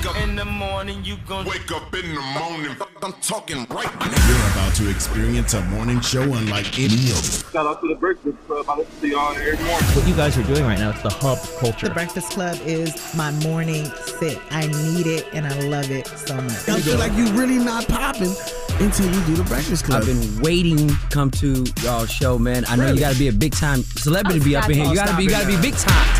wake up in the morning, you gon' wake up in the morning. I'm talking right now. You're about to experience a morning show unlike any other. Shout out to the Breakfast Club. I listen to y'all every morning. What you guys are doing right now, it's the hub culture. The Breakfast Club is my morning sit. I need it and I love it so much. I feel like you're really not popping until you do the Breakfast Club. I've been waiting to come to y'all show, man. I know you got to be a big time celebrity to be up in here. You got to be, you got to be big time.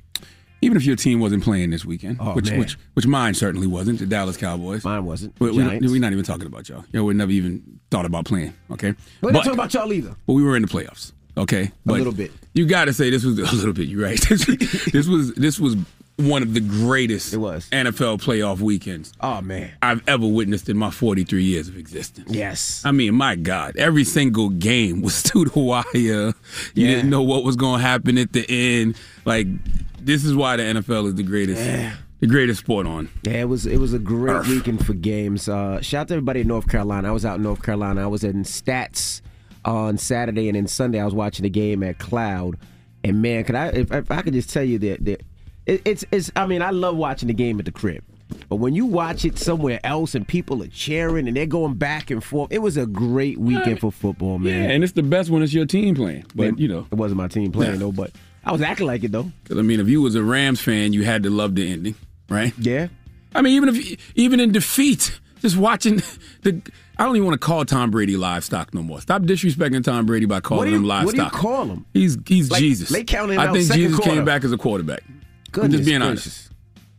even if your team wasn't playing this weekend, Oh, which man. which which mine certainly wasn't, the Dallas Cowboys. Mine wasn't. We, we, we're not even talking about y'all. We never even thought about playing. Okay, We're not talking about y'all either. But we were in the playoffs. Okay, but a little bit. You got to say this was a little bit. You're right. This, this was this was one of the greatest It was. NFL playoff weekends Oh man. I've ever witnessed in my 43 years of existence. Yes. I mean, my God, every single game was to the wire. You Yeah. didn't know what was going to happen at the end. Like, this is why the NFL is the greatest, the greatest sport on. Yeah, it was it was a great Earth. weekend for games. Uh, shout out to everybody in North Carolina. I was out in North Carolina. I was in Stats on Saturday and then Sunday. I was watching the game at Cloud. And man, could I if, if I could just tell you that, that it, it's it's I mean I love watching the game at the crib. But when you watch it somewhere else and people are cheering and they're going back and forth, it was a great weekend for football, man. Yeah, and it's the best when it's your team playing. But, you know, It wasn't my team playing though, but I was acting like it though. 'cause, I mean, if you was a Rams fan, you had to love the ending, right? Yeah. I mean, even if even in defeat, just watching the. I don't even want to call Tom Brady livestock no more. Stop disrespecting Tom Brady by calling you- him what do you livestock. call him? He's he's Like, Jesus. they counted I think Jesus quarter. came back as a quarterback. I'm Goodness just being honest.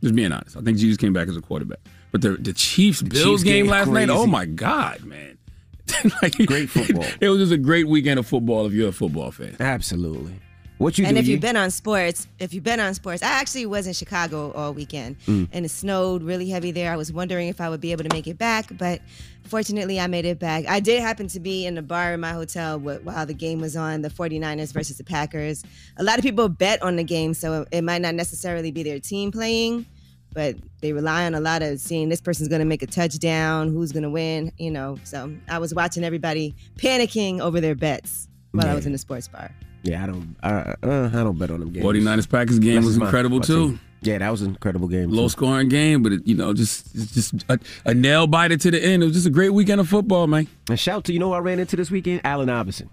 Just being honest. I think Jesus came back as a quarterback. But the the Chiefs Bills Chiefs game last night. Oh my God, man! like, Great football. It was just a great weekend of football. If you're a football fan, Absolutely. What you And do? if you've been on sports, if you've been on sports, I actually was in Chicago all weekend, Mm. and it snowed really heavy there. I was wondering if I would be able to make it back, but fortunately, I made it back. I did happen to be in a bar in my hotel while the game was on, the 49ers versus the Packers. A lot of people bet on the game, so it might not necessarily be their team playing, but they rely on a lot of seeing this person's going to make a touchdown, who's going to win, you know. So I was watching everybody panicking over their bets while I was in the sports bar. Yeah, I don't. Uh, uh, I don't bet on them games. 49ers Packers game That's was my- incredible my too. team. Yeah, that was an incredible game. Low too. scoring game, but it, you know, just just a, a nail biter to the end. It was just a great weekend of football, man. And shout to you know who I ran into this weekend, Allen Iverson.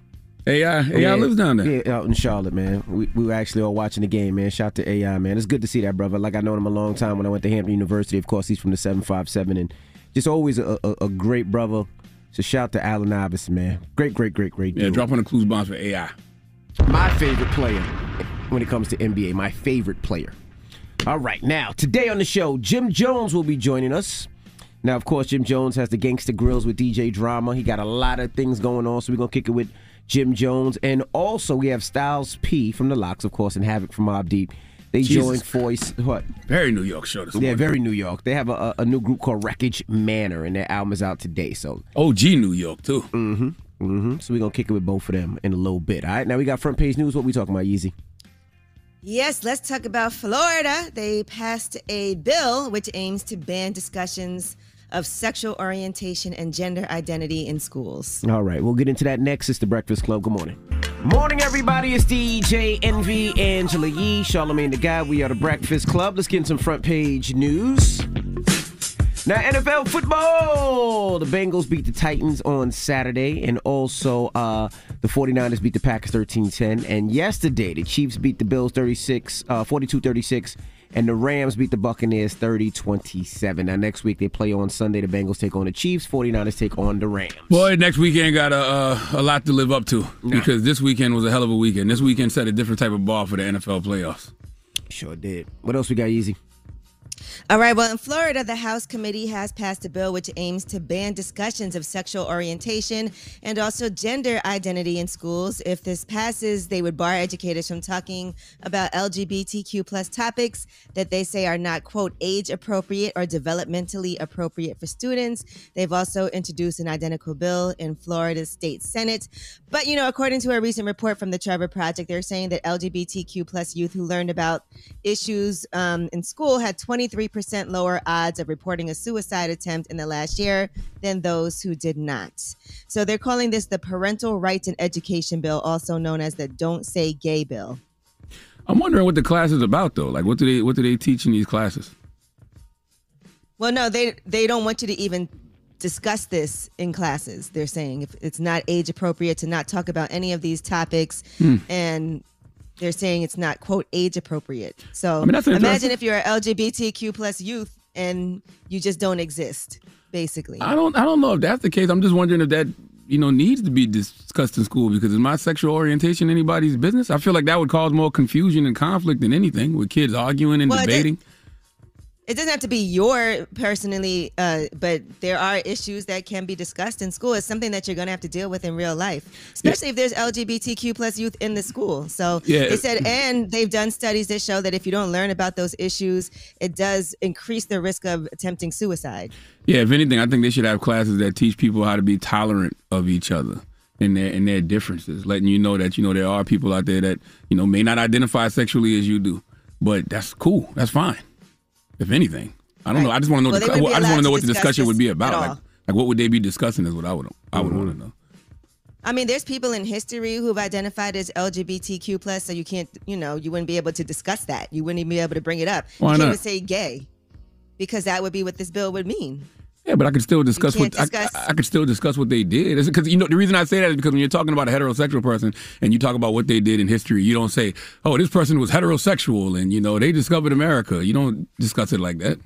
AI, AI lives down there. Yeah, out in Charlotte, man. We, we were actually all watching the game, man. Shout to AI, man. It's good to see that brother. Like I known him a long time when I went to Hampton University. Of course, he's from the seven five seven, and just always a, a, a great brother. So shout to Allen Iverson, man. Great, great, great, great. Dude. Yeah, dude. drop on the clues bombs for AI. My favorite player when it comes to NBA. My favorite player. All right, now today on the show, Jim Jones will be joining us. Now, of course, Jim Jones has the Gangsta Grillz with DJ Drama. He got a lot of things going on, so we're gonna kick it with Jim Jones, and also we have Styles P from the Lox, of course, and Havoc from Mobb Deep. They Jesus joined Voice. What? Very New York show this Yeah, morning. very New York. They have a, a, new group called Wreckage Manor, and their album is out today. So OG New York too. Mm-hmm. Hmm So we're gonna kick it with both of them in a little bit. All right. Now we got front page news. What we talking about, Yeezy? Yes, let's talk about Florida. They passed a bill which aims to ban discussions of sexual orientation and gender identity in schools. All right, we'll get into that next. It's the Breakfast Club. Good morning. Morning, everybody. It's DJ Envy, Angela Yee, Charlamagne the God. We are the Breakfast Club. Let's get in some front page news. Now, NFL football. The Bengals beat the Titans on Saturday, and also uh, the 49ers beat the Packers 13 10. And yesterday, the Chiefs beat the Bills 36, uh, 42 36, and the Rams beat the Buccaneers 30 27. Now, next week, they play on Sunday. The Bengals take on the Chiefs, 49ers take on the Rams. Boy, next weekend got a uh, a lot to live up to because this weekend was a hell of a weekend. This weekend set a different type of ball for the NFL playoffs. Sure did. What else we got, Easy? All right. Well, in Florida, the House committee has passed a bill which aims to ban discussions of sexual orientation and also gender identity in schools. If this passes, they would bar educators from talking about LGBTQ plus topics that they say are not, quote, age appropriate or developmentally appropriate for students. They've also introduced an identical bill in Florida's state senate. But, you know, according to a recent report from the Trevor Project, they're saying that LGBTQ plus youth who learned about issues um, in school had 23% lower odds of reporting a suicide attempt in the last year than those who did not. So they're calling this the Parental Rights and Education Bill, also known as the Don't Say Gay Bill. I'm wondering what the class is about though. Like, what do they what do they teach in these classes? Well, no, they they don't want you to even discuss this in classes. They're saying if it's not age appropriate to not talk about any of these topics, Hmm. and they're saying it's not quote age appropriate. So I mean, imagine if you're an LGBTQ plus youth and you just don't exist, basically. I don't I don't know if that's the case. I'm just wondering if that you know needs to be discussed in school because is my sexual orientation anybody's business? I feel like that would cause more confusion and conflict than anything with kids arguing and Well, debating. It doesn't have to be your personally, uh, but there are issues that can be discussed in school. It's something that you're going to have to deal with in real life, especially if there's LGBTQ plus youth in the school. So Yeah. they said, and they've done studies that show that if you don't learn about those issues, it does increase the risk of attempting suicide. Yeah, if anything, I think they should have classes that teach people how to be tolerant of each other and their and their differences, letting you know that you know there are people out there that you know may not identify sexually as you do, but that's cool, that's fine. If anything, I don't know. I just want to know. Well, the, they I just want to know to what the discussion would be about. Like, like what would they be discussing? Is what I would I would mm-hmm. want to know. I mean, there's people in history who've identified as LGBTQ plus, so you can't, you know, you wouldn't be able to discuss that. You wouldn't even be able to bring it up. Why you can't not? even say gay, because that would be what this bill would mean. Yeah, but I could still discuss what discuss- I, I could still discuss what they did. Because you know the reason I say that is because when you're talking about a heterosexual person and you talk about what they did in history, you don't say, "Oh, this person was heterosexual and you know they discovered America." You don't discuss it like that.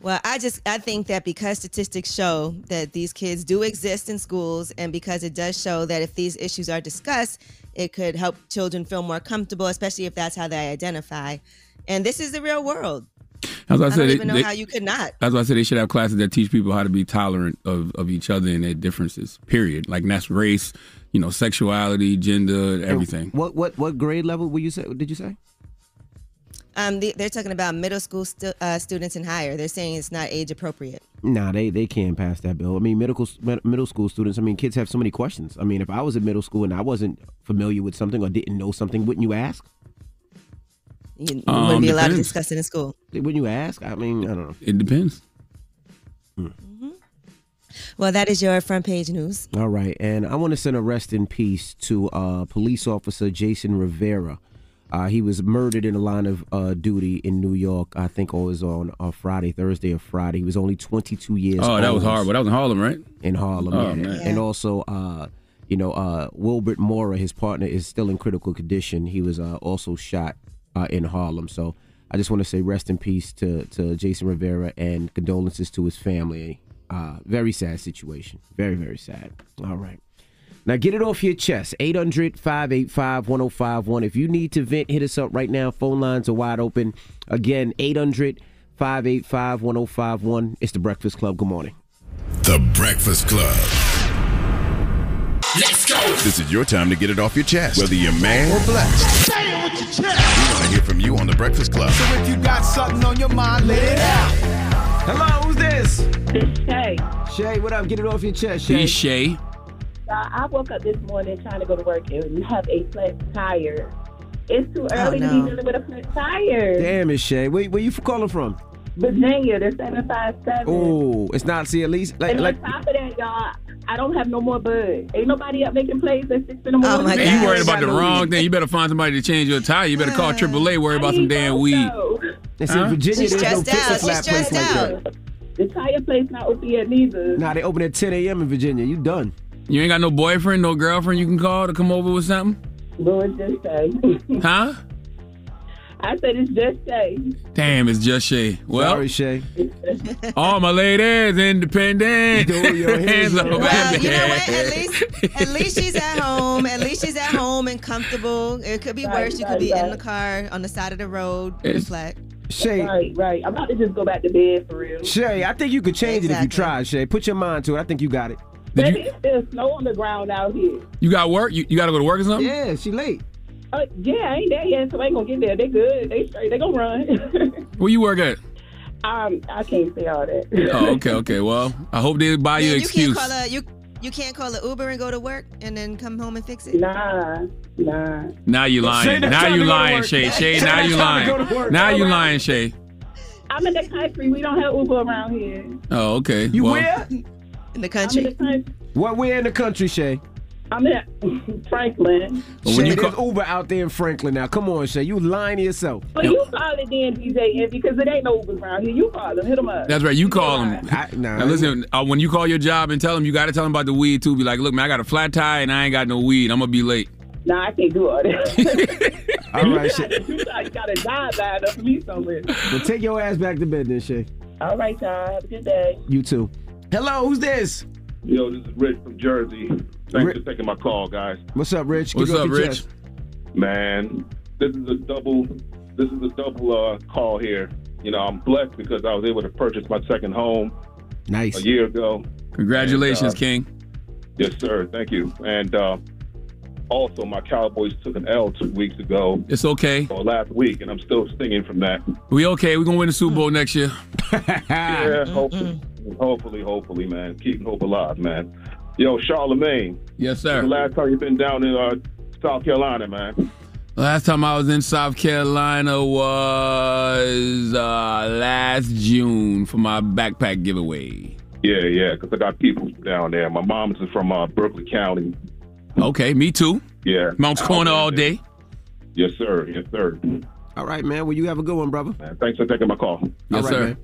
Well, I just I think that because statistics show that these kids do exist in schools, and because it does show that if these issues are discussed, it could help children feel more comfortable, especially if that's how they identify. And this is the real world. As I, I said, don't they- know they- how you could not. That's why I said they should have classes that teach people how to be tolerant of, of each other and their differences. Period. Like that's race, you know, sexuality, gender, everything. What what what grade level were you say? Did you say? Um, the, they're talking about middle school stu- uh, students and higher. They're saying it's not age appropriate. Nah, they they can't pass that bill. I mean, middle mid- middle school students. I mean, kids have so many questions. I mean, if I was in middle school and I wasn't familiar with something or didn't know something, wouldn't you ask? You, you Um, wouldn't be allowed to depends. discuss it in school. Wouldn't you ask? I mean, I don't know. It depends. Well, that is your front page news. All right, and I want to send a rest in peace to uh, police officer Jason Rivera. Uh, he was murdered in the line of uh, duty in New York. I think it was on uh, Friday, Thursday or Friday. He was only 22 years old. Oh, that was horrible. That was in Harlem, right? in Harlem. Oh, yeah. man. And also, uh, you know, uh, Wilbert Mora, his partner, is still in critical condition. He was uh, also shot uh, in Harlem. So I just want to say rest in peace to, to Jason Rivera and condolences to his family. Uh, very sad situation. Very, very sad. All right. Now get it off your chest. 800 585 1051. If you need to vent, hit us up right now. Phone lines are wide open. Again, 800 585 1051. It's the Breakfast Club. Good morning. The Breakfast Club. Let's go. This is your time to get it off your chest, whether you're mad or blessed. Say it with your chest. We want to hear from you on the Breakfast Club. So if you got something on your mind, let it out. Hello, who's this? It's Shay. Shay, what up? Get it off your chest, Shay. He's Shay. Uh, I woke up this morning trying to go to work and you have a flat tire. It's too early to no. be dealing with a flat tire. Damn it, Shay. Where, where you calling from? Virginia, they're 757. Oh, it's not. See, at least like, and like on top of that, y'all, I don't have no more bud. Ain't nobody up making plays at 6 in the oh, morning. Oh, my Man, you worried about the wrong thing. You better find somebody to change your tire. You better call AAA. Worry about some damn weed. it's in Huh? Virginia. She's there's no stressed out. fitness She's place stressed like out. that. The tire place not open yet neither. Nah, they open at 10 a.m. in Virginia. You done? You ain't got no boyfriend, no girlfriend you can call to come over with something? Lord, just say. Huh? I said it's just Shay. Damn, it's just Shay. Well, Sorry, Shay. all my ladies, independent. Throw your hands up. up Well, you know what? At least, at least she's at home. At least she's at home and comfortable. It could be Right, worse. You could right, be in the car on the side of the road It's- flat. Shay, Right, right. I'm about to just go back to bed for real. Shay, I think you could change it if you try, Shay. Put your mind to it. I think you got it. Baby, it's still snow on the ground out here. You got work? You, you got to go to work or something? Yeah, she late. Uh, yeah, I ain't there yet, so I ain't gonna get there. They good. They straight. They gonna run. Where you work at? um, I can't say all that. Oh, okay, okay. Well, I hope they buy you Man, an you excuse. can't call a you you can't call an Uber and go to work and then come home and fix it. Nah, nah. Now you Shay lying. not Now you to lying. Shay. Shay, Shay now you trying lying. go to work. Now you All right. lying, Shay. I'm in the country. We don't have Uber around here. Oh, okay. You well, where? In the I'm in country. the country. What? Where in the country, Shay? I'm in Franklin. But when you there's call, Uber out there in Franklin now. Come on, Shay. You lying to yourself. But you call it then, DJ, Envy, because it ain't no Uber around here. You call them. Hit them up. that's right. You call them. I, nah, Now listen, uh, when you call your job and tell them, you got to tell them about the weed too. Be like, look, man, I got a flat tire and I ain't got no weed. I'm gonna be late. Nah, I can't do all that. All right, you Shay. got, you got, got a job lined up for me somewhere. Well, take your ass back to bed then, Shay. All right, y'all. Have a good day. You too. Hello, who's this? Yo, this is Rich from Jersey. Thanks Rick- for taking my call, guys. What's up, Rich? Get What's it up, Rich? chest. Man, this is a double. This is a double uh, call here. You know, I'm blessed because I was able to purchase my second home Nice. a year ago. Congratulations, And, uh, King. Yes, sir. Thank you. And uh, also, my Cowboys took an L two weeks ago, It's okay. or last week, and I'm still stinging from that. We okay. We gonna win the Super Bowl next year. Yeah, hopefully, hopefully, hopefully, man. Keep hope alive, man. Yo, Charlamagne, Yes, the sir. last time you've been down in uh, South Carolina, man. Last time I was in South Carolina was uh, last June for my backpack giveaway. Yeah, yeah, because I got people down there. My mom's is from uh, Berkeley County. Okay, me too. Yeah. Moncks Corner all day. Yes, sir. Yes, sir. All right, man. Well, you have a good one, brother. Man, thanks for taking my call. Yes, All right, sir. man.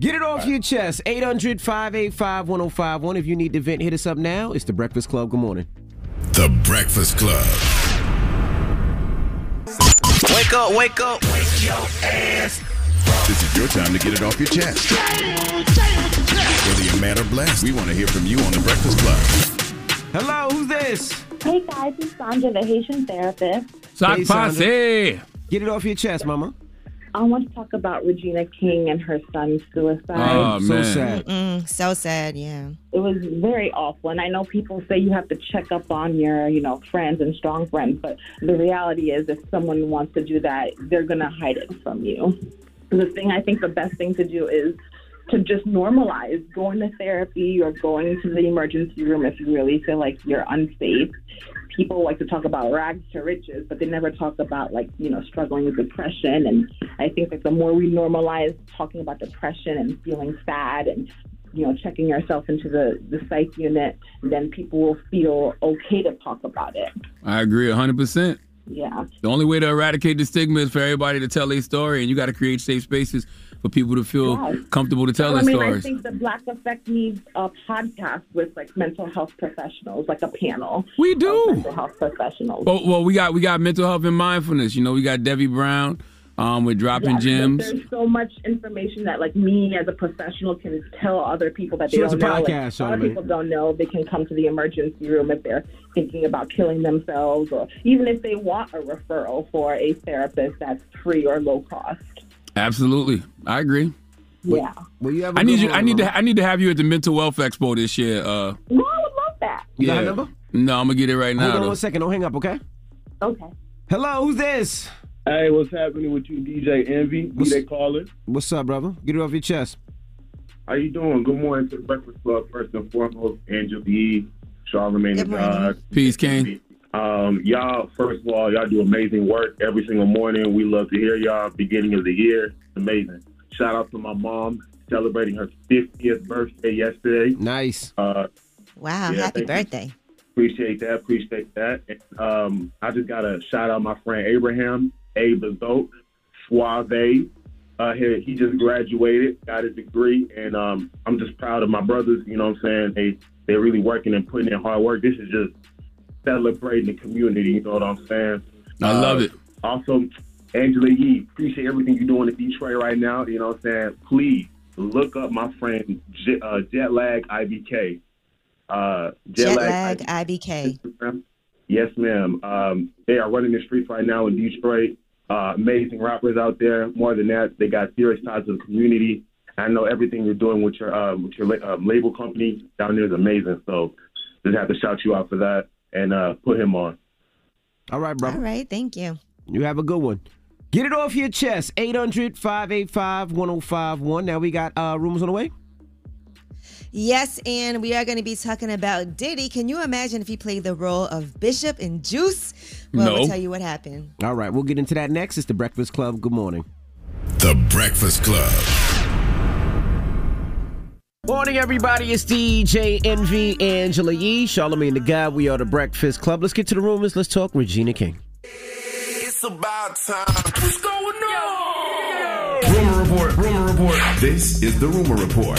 Get it off your chest. 800 585 1051. If you need to vent, hit us up now. It's The Breakfast Club. Good morning. The Breakfast Club. Wake up, wake up. Wake your ass. This is your time to get it off your chest. Whether you're mad or blessed, we want to hear from you on The Breakfast Club. Hello, who's this? Hey guys, it's Sandra, the Haitian therapist. Sock Hey, Sandra. Get it off your chest, mama. I want to talk about Regina King and her son's suicide. Oh, so man. sad. Mm, so sad. Yeah. It was very awful, and I know people say you have to check up on your, you know, friends and strong friends, but the reality is, if someone wants to do that, they're gonna hide it from you. The thing I think the best thing to do is to just normalize going to therapy or going to the emergency room if you really feel like you're unsafe. People like to talk about rags to riches, but they never talk about like you know struggling with depression. And I think that the more we normalize talking about depression and feeling sad and you know checking yourself into the the psych unit, then people will feel okay to talk about it. I agree 100%. Yeah. The only way to eradicate the stigma is for everybody to tell their story, and you got to create safe spaces for people to feel Yes. comfortable to tell I their mean, stories. I think the Black Effect needs a podcast with like mental health professionals, like a panel. We of do. mental health professionals. Well, well, we got we got mental health and mindfulness. You know, we got Debbie Brown um, with dropping Yes, gems. There's so much information that, like me as a professional, can tell other people that they She don't a know. Like, podcast, a lot of people don't know. They can come to the emergency room if they're thinking about killing themselves, or even if they want a referral for a therapist that's free or low cost. Absolutely, I agree. Yeah. Well, you have a I need you. I need to. I need to have you at the Mental Wealth Expo this year. Uh, No, I would love that. You got yeah. number? No, I'm gonna get it right now. Hold now. on though. one second. Don't hang up, okay? Okay. Hello, who's this? Hey, what's happening with you, DJ Envy? What's- they calling? What's up, brother? Get it off your chest. How you doing? Good morning to the Breakfast Club. First and foremost, Angel B, Charlamagne the Good. God. Peace, King. Um, y'all, first of all, y'all do amazing work every single morning. We love to hear y'all. Beginning of the year, it's amazing. Shout out to my mom celebrating her 50th birthday yesterday. Nice. Uh, Wow. Yeah, happy thank you. birthday. appreciate that. Appreciate that. And, um, I just got to shout out my friend Abraham, Abe Bezot, Suave. Uh, he, he just graduated, got his degree, and um, I'm just proud of my brothers. You know what I'm saying? They they're really working and putting in hard work. This is just celebrating the community. You know what I'm saying? I love Uh, it. Also, Angela Yee, appreciate everything you're doing in Detroit right now. You know what I'm saying? Please look up my friend J- uh, Jetlag IBK. Uh, Jetlag IBK. Instagram. Yes, ma'am. Um, they are running the streets right now in Detroit. uh, amazing rappers out there. More than that, they got serious ties to the community. I know everything you're doing with your uh, with your la- um, label company down there is amazing. So just have to shout you out for that and uh, put him on. All right, brother. All right, thank you. You have a good one. Get it off your chest. 800 585 1051. Now we got uh, rumors on the way. Yes, and we are going to be talking about Diddy. Can you imagine if he played the role of Bishop in Juice? Well, No. we'll tell you what happened. All right, we'll get into that next. It's the Breakfast Club. Good morning. The Breakfast Club. Morning, everybody. It's DJ Envy Angela Yee, Charlamagne the God. We are the Breakfast Club. Let's get to the rumors. Let's talk Regina King. It's about time. What's going on? Rumor report. Rumor report. This is the rumor report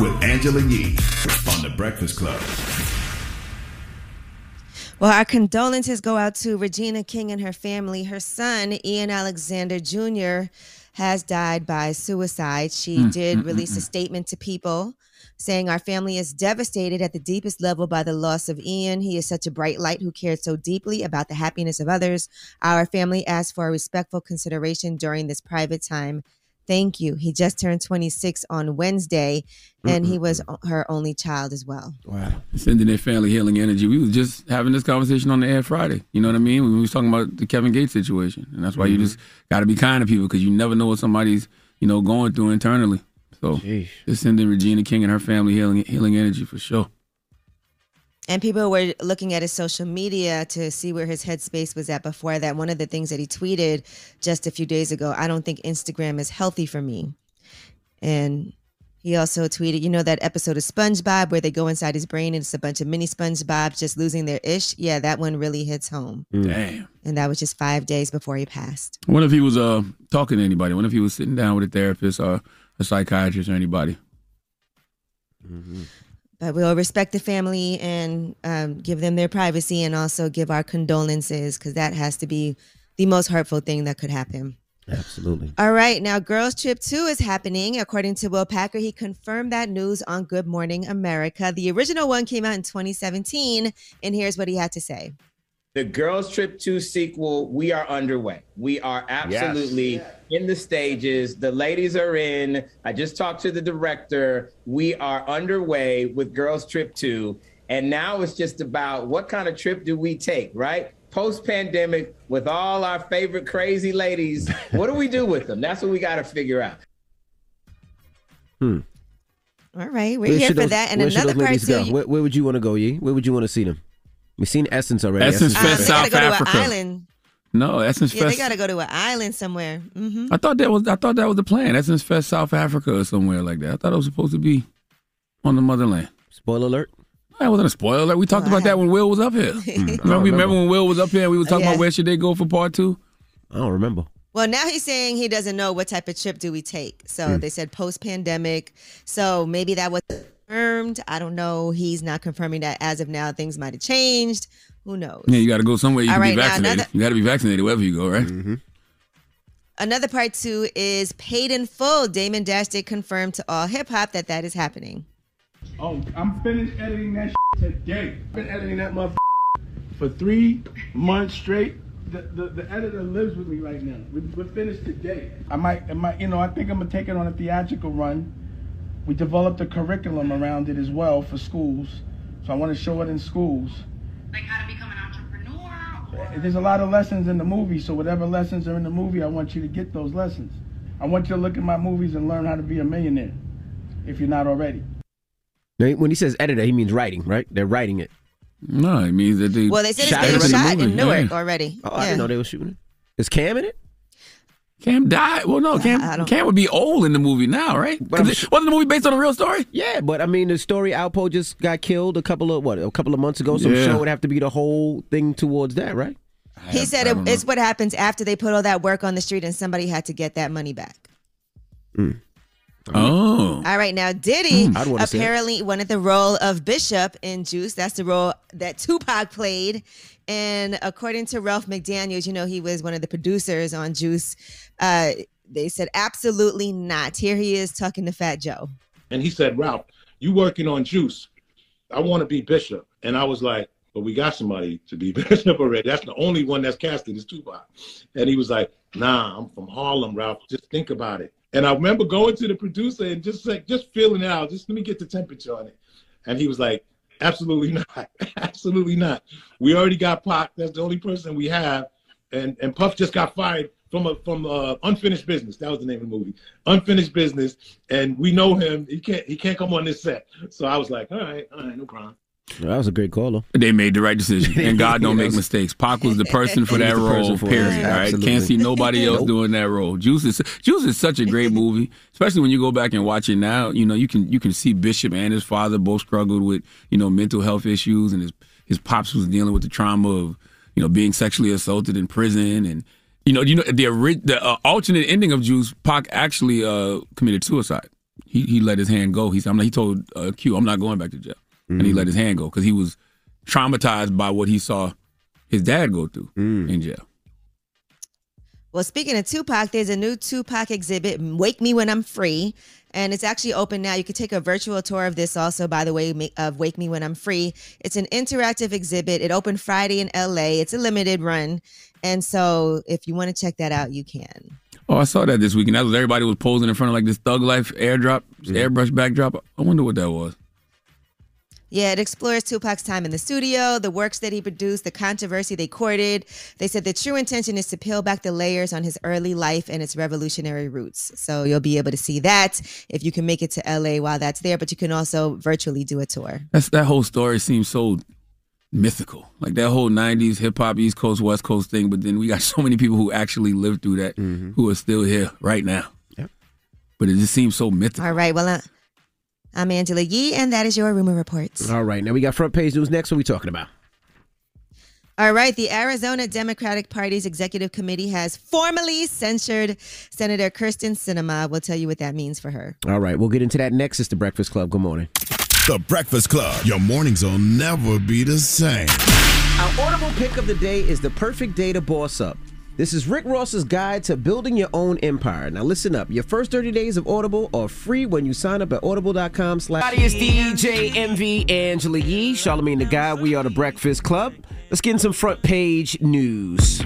with Angela Yee on the Breakfast Club. Well, our condolences go out to Regina King and her family. Her son, Ian Alexander Jr., has died by suicide. She Mm, did mm, release mm, a mm. statement to people saying, Our family is devastated at the deepest level by the loss of Ian. He is such a bright light who cared so deeply about the happiness of others. Our family asks for a respectful consideration during this private time. Thank you. He just turned 26 on Wednesday, and he was her only child as well. Wow. Sending their family healing energy. We was just having this conversation on the air Friday. You know what I mean? When we was talking about the Kevin Gates situation, and that's why you Mhm. just got to be kind to people because you never know what somebody's you know going through internally. So just sending Regina King and her family healing healing energy for sure. And people were looking at his social media to see where his headspace was at before that. One of the things that he tweeted just a few days ago I don't think Instagram is healthy for me. And he also tweeted, you know, that episode of SpongeBob where they go inside his brain and it's a bunch of mini SpongeBobs just losing their ish? Yeah, that one really hits home. Damn. And that was just five days before he passed. What if he was uh talking to anybody? What if he was sitting down with a therapist or a psychiatrist or anybody? But we'll respect the family and um, give them their privacy and also give our condolences because that has to be the most hurtful thing that could happen. Absolutely. All right, now Girls Trip 2 is happening. According to Will Packer, he confirmed that news on Good Morning America. The original one came out in 2017, and here's what he had to say. The Girls Trip 2 sequel, we are underway. We are absolutely in the stages. The ladies are in. I just talked to the director. We are underway with Girls Trip 2. And now it's just about what kind of trip do we take, right? Post pandemic, with all our favorite crazy ladies, what do we do with them? That's what we got to figure out. Hmm. All right, we're Where here for those- that. And another those part too. Where, where would you want to go, Yee? Where would you want to see them? We've seen Essence already. Essence Um, Fest, they gotta South go to Africa. an island. No, Essence Yeah, they got to go to an island somewhere. hmm I thought that was I thought that was the plan. Essence Fest, South Africa, or somewhere like that. I thought it was supposed to be on the motherland. Spoiler alert. That wasn't a spoiler alert. We talked about that when Will was up here. remember, we remember when Will was up here? and We were talking Yeah. about where should they go for part two. I don't remember. Well, now he's saying he doesn't know what type of trip do we take. So Hmm. they said post pandemic. So maybe that was confirmed. I don't know. He's not confirming that as of now. Things might have changed. Who knows? Yeah, you got to go somewhere you All can right, be now vaccinated. another- you got to be vaccinated wherever you go, right? Mm-hmm. Another part two is paid in full. Damon Dash did confirm to all hip hop that that is happening. Oh, I'm finished editing that today. I've been editing that mother for three months straight. The, the, the editor lives with me right now. We, we're finished today. I might, I might, you know, I think I'm gonna take it on a theatrical run. We developed a curriculum around it as well for schools, so I want to show it in schools. Like how to become an entrepreneur. There's a lot of lessons in the movie, so whatever lessons are in the movie, I want you to get those lessons. I want you to look at my movies and learn how to be a millionaire, if you're not already. Now, When he says editor, he means writing, right? They're writing it. No, it means that they Well, they said shot it's it being already? shot in Yeah. Newark already. Oh, I didn't know they were shooting it. Is Cam in it? Cam died. Well, no, Cam, I don't- Cam would be old in the movie now, right? 'Cause it- wasn't the movie based on a real story? Yeah, but I mean, the story Alpo just got killed a couple of what a couple of months ago. So I'm Yeah. sure it would have to be the whole thing towards that, right? He said it, it's what happens after they put all that work on the street and somebody had to get that money back. Oh. All right, now Diddy Hmm, I'd wanna see it. apparently wanted the role of Bishop in Juice. That's the role that Tupac played. And according to Ralph McDaniels, you know, he was one of the producers on Juice. Uh, they said absolutely not. Here he is talking to Fat Joe. And he said, Ralph, you working on Juice. I want to be Bishop. And I was like, but we got somebody to be Bishop already. That's the only one that's casted is Tupac. And he was like, Nah, I'm from Harlem, Ralph. Just think about it. And I remember going to the producer and just like just feeling it out. Just let me get the temperature on it. And he was like, Absolutely not. Absolutely not. We already got Pac. That's the only person we have. And and Puff just got fired from a from a unfinished business. That was the name of the movie, unfinished business. And we know him. He can't he can't come on this set. So I was like, all right, all right, no problem. That was a great call, though. They made the right decision, and God don't make mistakes. Pac was the person for that role. for. Period. All right, can't see nobody else Nope. doing that role. Juice is Juice is such a great movie, especially when you go back and watch it now. You know, you can you can see Bishop and his father both struggled with you know mental health issues, and his his pops was dealing with the trauma of you know being sexually assaulted in prison, and you know you know the the uh, alternate ending of Juice. Pac actually uh, committed suicide. He he let his hand go. He said, I'm not, he told uh, Q, I'm not going back to jail, and he Mm. let his hand go because he was traumatized by what he saw his dad go through in jail. Well, speaking of Tupac, there's a new Tupac exhibit, Wake Me When I'm Free. And it's actually open now. You can take a virtual tour of this also, by the way, of Wake Me When I'm Free. It's an interactive exhibit. It opened Friday in LA. It's a limited run. And so if you want to check that out, you can. Oh, I saw that this weekend. That was everybody was posing in front of like this Thug Life airdrop, airbrush backdrop. I wonder what that was. Yeah, it explores Tupac's time in the studio, the works that he produced, the controversy they courted. They said the true intention is to peel back the layers on his early life and its revolutionary roots. So you'll be able to see that if you can make it to LA while that's there, but you can also virtually do a tour. That's that whole story seems so mythical. Like that whole '90s hip hop East Coast West Coast thing. But then we got so many people who actually lived through that, who are still here right now. Yep. But it just seems so mythical. All right, well, uh, I'm Angela Yee, and that is your rumor reports. All right, now we got front page news next. What are we talking about? All right, the Arizona Democratic Party's executive committee has formally censured Senator Kyrsten Sinema. We'll tell you what that means for her. All right, we'll get into that next. It's the Breakfast Club. Good morning. The Breakfast Club. Your mornings will never be the same. Our audible pick of the day is the perfect day to boss up. This is Rick Ross's guide to building your own empire. Now listen up. Your first 30 days of Audible are free when you sign up at audible.com slash. It's DJ Envy Angela Yee, Charlamagne the God. We are the Breakfast Club. Let's get in some front page news.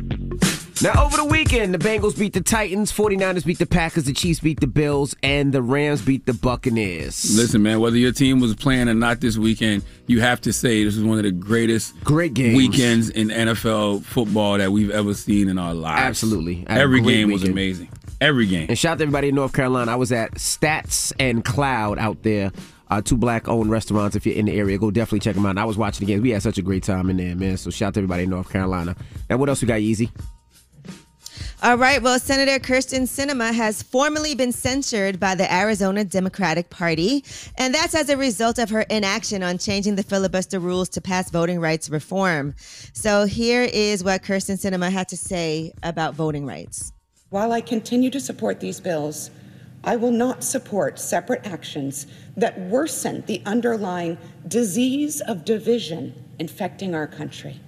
Now, over the weekend, the Bengals beat the Titans, 49ers beat the Packers, the Chiefs beat the Bills, and the Rams beat the Buccaneers. Listen, man, whether your team was playing or not this weekend, you have to say this is one of the greatest great games. weekends in NFL football that we've ever seen in our lives. Absolutely. I had a Every game was amazing. Every game. And shout out to everybody in North Carolina. I was at Stats and Cloud out there. Uh, two black owned restaurants. If you're in the area, go definitely check them out. And I was watching the games. We had such a great time in there, man. So shout out to everybody in North Carolina. And what else we got, Easy? All right. Well, Senator Kyrsten Sinema has formally been censured by the Arizona Democratic Party, and that's as a result of her inaction on changing the filibuster rules to pass voting rights reform. So here is what Kyrsten Sinema had to say about voting rights. While I continue to support these bills, I will not support separate actions that worsen the underlying disease of division infecting our country.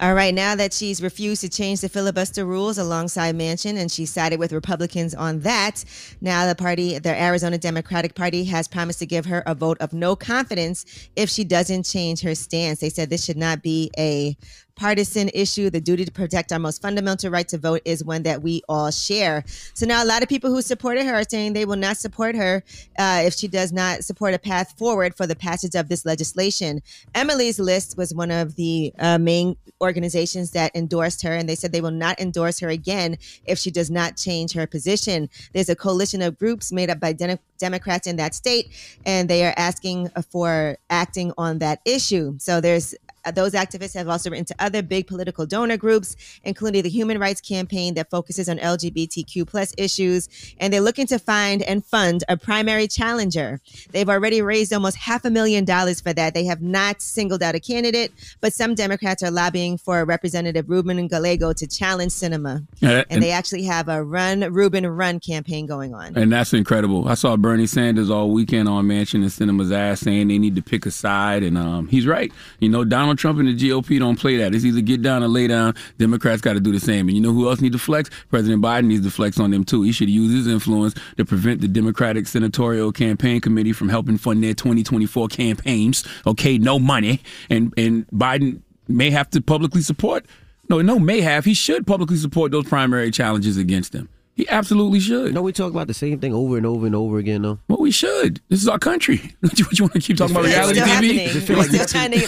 All right, now that she's refused to change the filibuster rules alongside Manchin and she sided with Republicans on that, now the party, the Arizona Democratic Party, has promised to give her a vote of no confidence if she doesn't change her stance. They said this should not be a partisan issue. The duty to protect our most fundamental right to vote is one that we all share. So now a lot of people who supported her are saying they will not support her uh, if she does not support a path forward for the passage of this legislation. Emily's List was one of the uh, main organizations that endorsed her, and they said they will not endorse her again if she does not change her position. There's a coalition of groups made up by Dem- Democrats in that state, and they are asking for acting on that issue. So there's uh, those activists have also written to other big political donor groups, including the Human Rights Campaign that focuses on LGBTQ plus issues, and they're looking to find and fund a primary challenger. They've already raised almost half a million dollars for that. They have not singled out a candidate, but some Democrats are lobbying for Representative Ruben Gallego to challenge Sinema, Yeah, and, and- they actually have a Run Ruben Run campaign going on. And that's incredible. I saw Bernie Sanders all weekend on Manchin and Sinema's ass saying they need to pick a side, and um, he's right. You know, Donald Trump and the GOP don't play that. It's either get down or lay down. Democrats got to do the same. And you know who else needs to flex? President Biden needs to flex on them too. He should use his influence to prevent the Democratic Senatorial Campaign Committee from helping fund their 2024 campaigns. Okay, no money, and and Biden may have to publicly support. No, no, may have. He should publicly support those primary challenges against them. He absolutely should. No, we talk about the same thing over and over and over again, though. Well, we should. This is our country. what you want to keep talking about reality TV? happening. feel like still nothing- trying to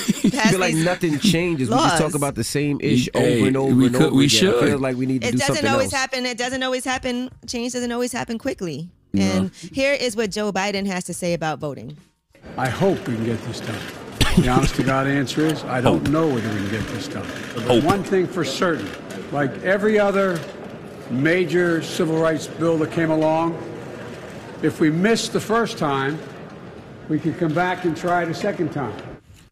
feel like nothing changes. We just talk about the same ish Hey, over and over we and could- over we again. I should. feel like we need to it do doesn't always else. happen. It doesn't always happen. Change doesn't always happen quickly. No. And here is what Joe Biden has to say about voting. I hope we can get this done. The honest to God answer is I don't know whether we can get this done. But Hope. one thing for certain, like every other major civil rights bill that came along, if we miss the first time, we can come back and try it a second time.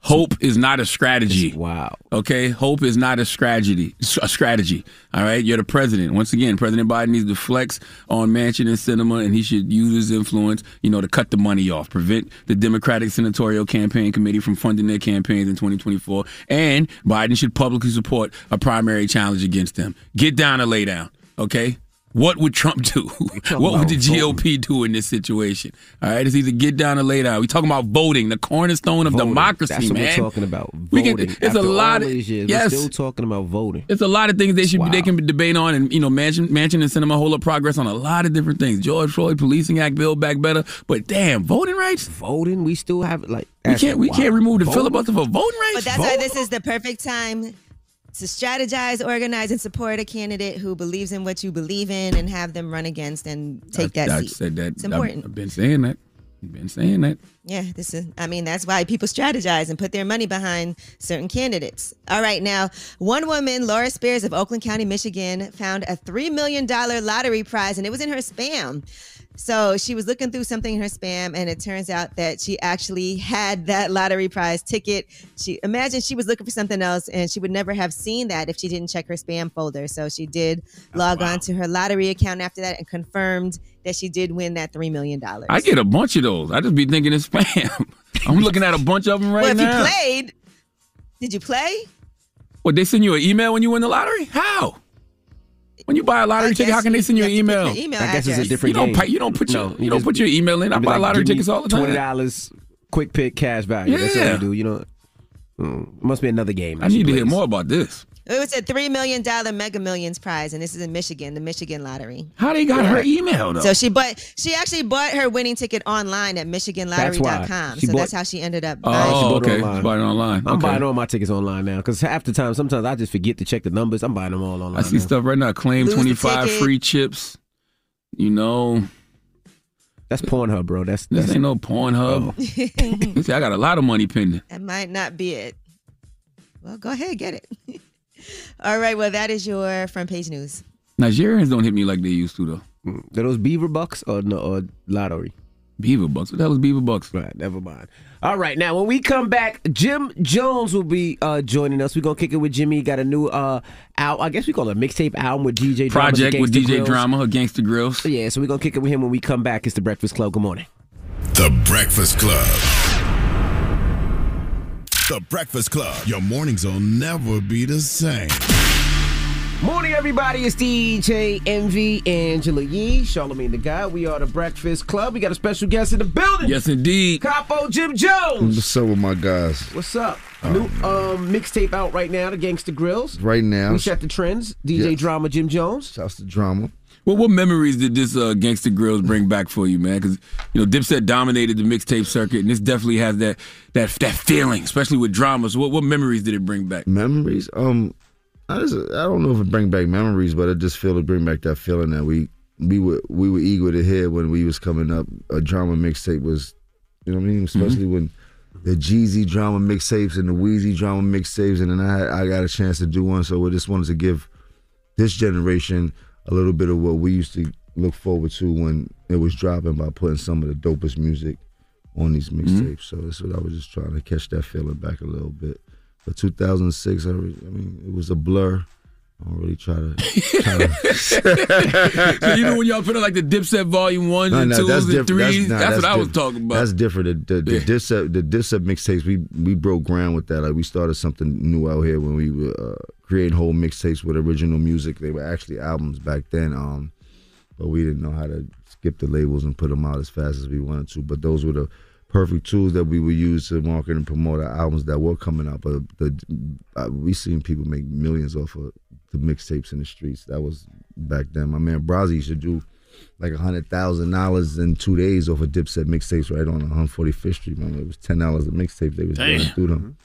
Hope is not a strategy. Wow. Okay, hope is not a strategy. A strategy. All right, you're the president. Once again, President Biden needs to flex on Manchin and Sinema, and he should use his influence, you know, to cut the money off, prevent the Democratic Senatorial Campaign Committee from funding their campaigns in 2024, and Biden should publicly support a primary challenge against them. Get down or lay down. Okay. What would Trump do? what would the GOP do in this situation? All right, it's either get down or lay down. We talking about voting, the cornerstone of Voting. democracy, That's what we're talking about. We Voting. can, it's After a lot all of these years, yes. we're still talking about voting. It's a lot of things they should be, they can debate on, and you know, Manchin, Manchin and Sinema hold up progress on a lot of different things. George Floyd Policing Act, Build Back Better, but damn, voting rights. Voting, we still have like We can't we can't remove the Voting? filibuster for voting rights. But that's why this is the perfect time to strategize, organize, and support a candidate who believes in what you believe in and have them run against and take that I seat. said that. It's important. I've, been saying that. I've been saying that. Yeah, this is, I mean, that's why people strategize and put their money behind certain candidates. All right, now, one woman, Laura Spears of Oakland County, Michigan, found a $3 million lottery prize and it was in her spam. So she was looking through something in her spam, and it turns out that she actually had that lottery prize ticket. She imagine she was looking for something else, and she would never have seen that if she didn't check her spam folder. So she did log on to her lottery account after that and confirmed that she did win that three million dollars. I get a bunch of those. I just be thinking it's spam. I'm looking at a bunch of them right now. well, if now. you played, did you play? What they send you an email when you win the lottery? How? When you buy a lottery ticket, how can they send you an email? email I guess it's a different You don't game. pay- you don't put your- No, you don't just- put your email in. I you be buy lottery tickets all the time. Twenty dollars, quick pick, cash value. That's what Yeah. we do. You know, Mm, must be another game. I need to hear more about this. It was a three million dollar Mega Millions prize, and this is in Michigan, the Michigan lottery. How they got her email though? So she bought. She actually bought her winning ticket online at MichiganLottery.com. why. So bought- that's how she ended up. Oh, buying it. She bought it okay. online. Bought it online. I'm Okay. buying all my tickets online now because half the time, sometimes I just forget to check the numbers. I'm buying them all online. I see now. stuff right now. Claim Lose 25 free chips. You know, That's Pornhub, bro. That's this ain't no Pornhub. Oh. You see, I got a lot of money pending. That might not be it. Well, go ahead, get it. All right. Well, that is your front page news. Nigerians don't hit me like they used to though. Are those beaver bucks or no or lottery? Beaver bucks. What the hell is beaver bucks? Right, never mind. All right, now when we come back, Jim Jones will be uh, joining us. We're gonna kick it with Jimmy. He got a new uh out. I guess we call it a mixtape album with DJ Drama, Project with DJ Grills. Drama, Gangsta Grillz. Yeah, so we're gonna kick it with him when we come back. It's the Breakfast Club. Good morning. The Breakfast Club. The Breakfast Club. Your mornings will never be the same. Morning, everybody. It's DJ Envy Angela Yee, Charlamagne the God. We are the Breakfast Club. We got a special guest in the building. Yes, indeed. Capo Jim Jones. What's up with my guys? What's up? New um, mixtape out right now, the Gangsta Grillz. Right now, We set the trends. DJ Yes. Drama, Jim Jones. shouts to drama. Well, what memories did this uh, Gangsta Grillz bring back for you, man? Because you know Dipset dominated the mixtape circuit, and this definitely has that that that feeling, especially with dramas. So, what, what memories did it bring back? Memories. Um, I, just, I don't know if it bring back memories, but I just feel it bring back that feeling that we we were we were eager to hear when we was coming up. A drama mixtape was, you know what I mean? Especially when the Jeezy drama mixtapes and the Weezy drama mixtapes, and then I I got a chance to do one. So I just wanted to give this generation a little bit of what we used to look forward to when it was dropping by putting some of the dopest music on these mm-hmm. mixtapes. So that's what I was just trying to catch that feeling back a little bit. But 2006, I, re- I mean, it was a blur. I don't really try to. Try to so you know when y'all put out like the Dipset Volume Ones and Twos and diff- Threes, nah, that's, what I was talking about. That's different. The, the, the Yeah. Dipset, the Dipset mixtapes, we we broke ground with that. Like we started something new out here when we were uh, creating whole mixtapes with original music. They were actually albums back then. Um, but we didn't know how to skip the labels and put them out as fast as we wanted to. But those were the perfect tools that we would use to market and promote our albums that were coming out. But the uh, we seen people make millions off of the mixtapes in the streets. That was back then. My man Brazzy used to do like a hundred thousand dollars in two days off of Dipset mixtapes right on 145th Street. Man, it was ten dollars a mixtape. They was going Damn. through them.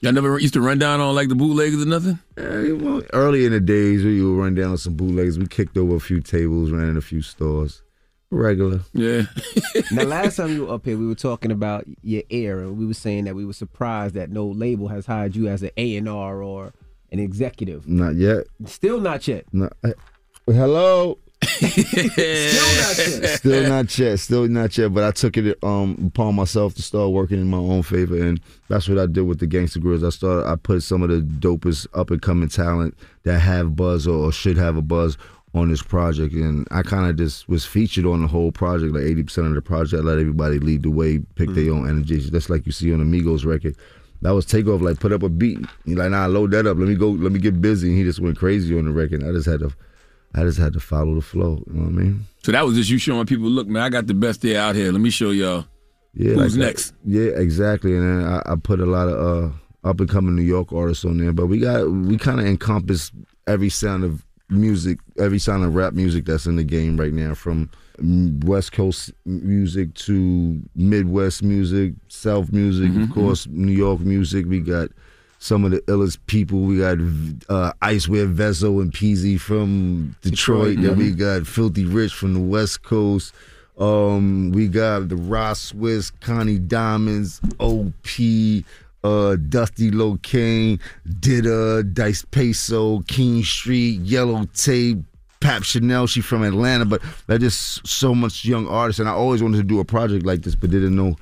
Y'all never used to run down on like the bootleggers or nothing? Eh, well, early in the days, we would run down on some bootlegs. We kicked over a few tables, ran in a few stores. Regular. Yeah. now, last time you were up here, we were talking about your air, and we were saying that we were surprised that no label has hired you as an A and R or an executive. Not yet. Still not yet. No, eh, hello. Still not yet. Still not yet. Still not yet. But I took it um upon myself to start working in my own favor, and that's what I did with the Gangsta Grillz. I started. I put some of the dopest up and coming talent that have buzz or, or should have a buzz on this project, and I kind of just was featured on the whole project. Like eighty percent of the project, I let everybody lead the way, pick their own energy. Just like you see on Amigos record. That was Takeoff. Like put up a beat. He like, nah, load that up. Let me go. Let me get busy. And he just went crazy on the record. I just had to. I just had to follow the flow. You know what I mean? So that was just you showing people, look, man, I got the best day out here. Let me show y'all. Yeah, Who's like, next? Yeah, exactly. And then I, I put a lot of uh, up and coming New York artists on there, but we got we kind of encompass every sound of music, every sound of rap music that's in the game right now, from West Coast music to Midwest music, South music, of course, New York music. We got some of the illest people. We got uh, Icewear Vezo and Peezy from Detroit. Detroit, Then we mhm. got Filthy Rich from the West Coast. Um, we got the Ross Swiss, Connie Diamonds, OP, uh, Dusty Locane, Ditta, Dice Peso, King Street, Yellow Tape, Pap Chanel. She from Atlanta, but there's just so much young artists, and I always wanted to do a project like this, but didn't know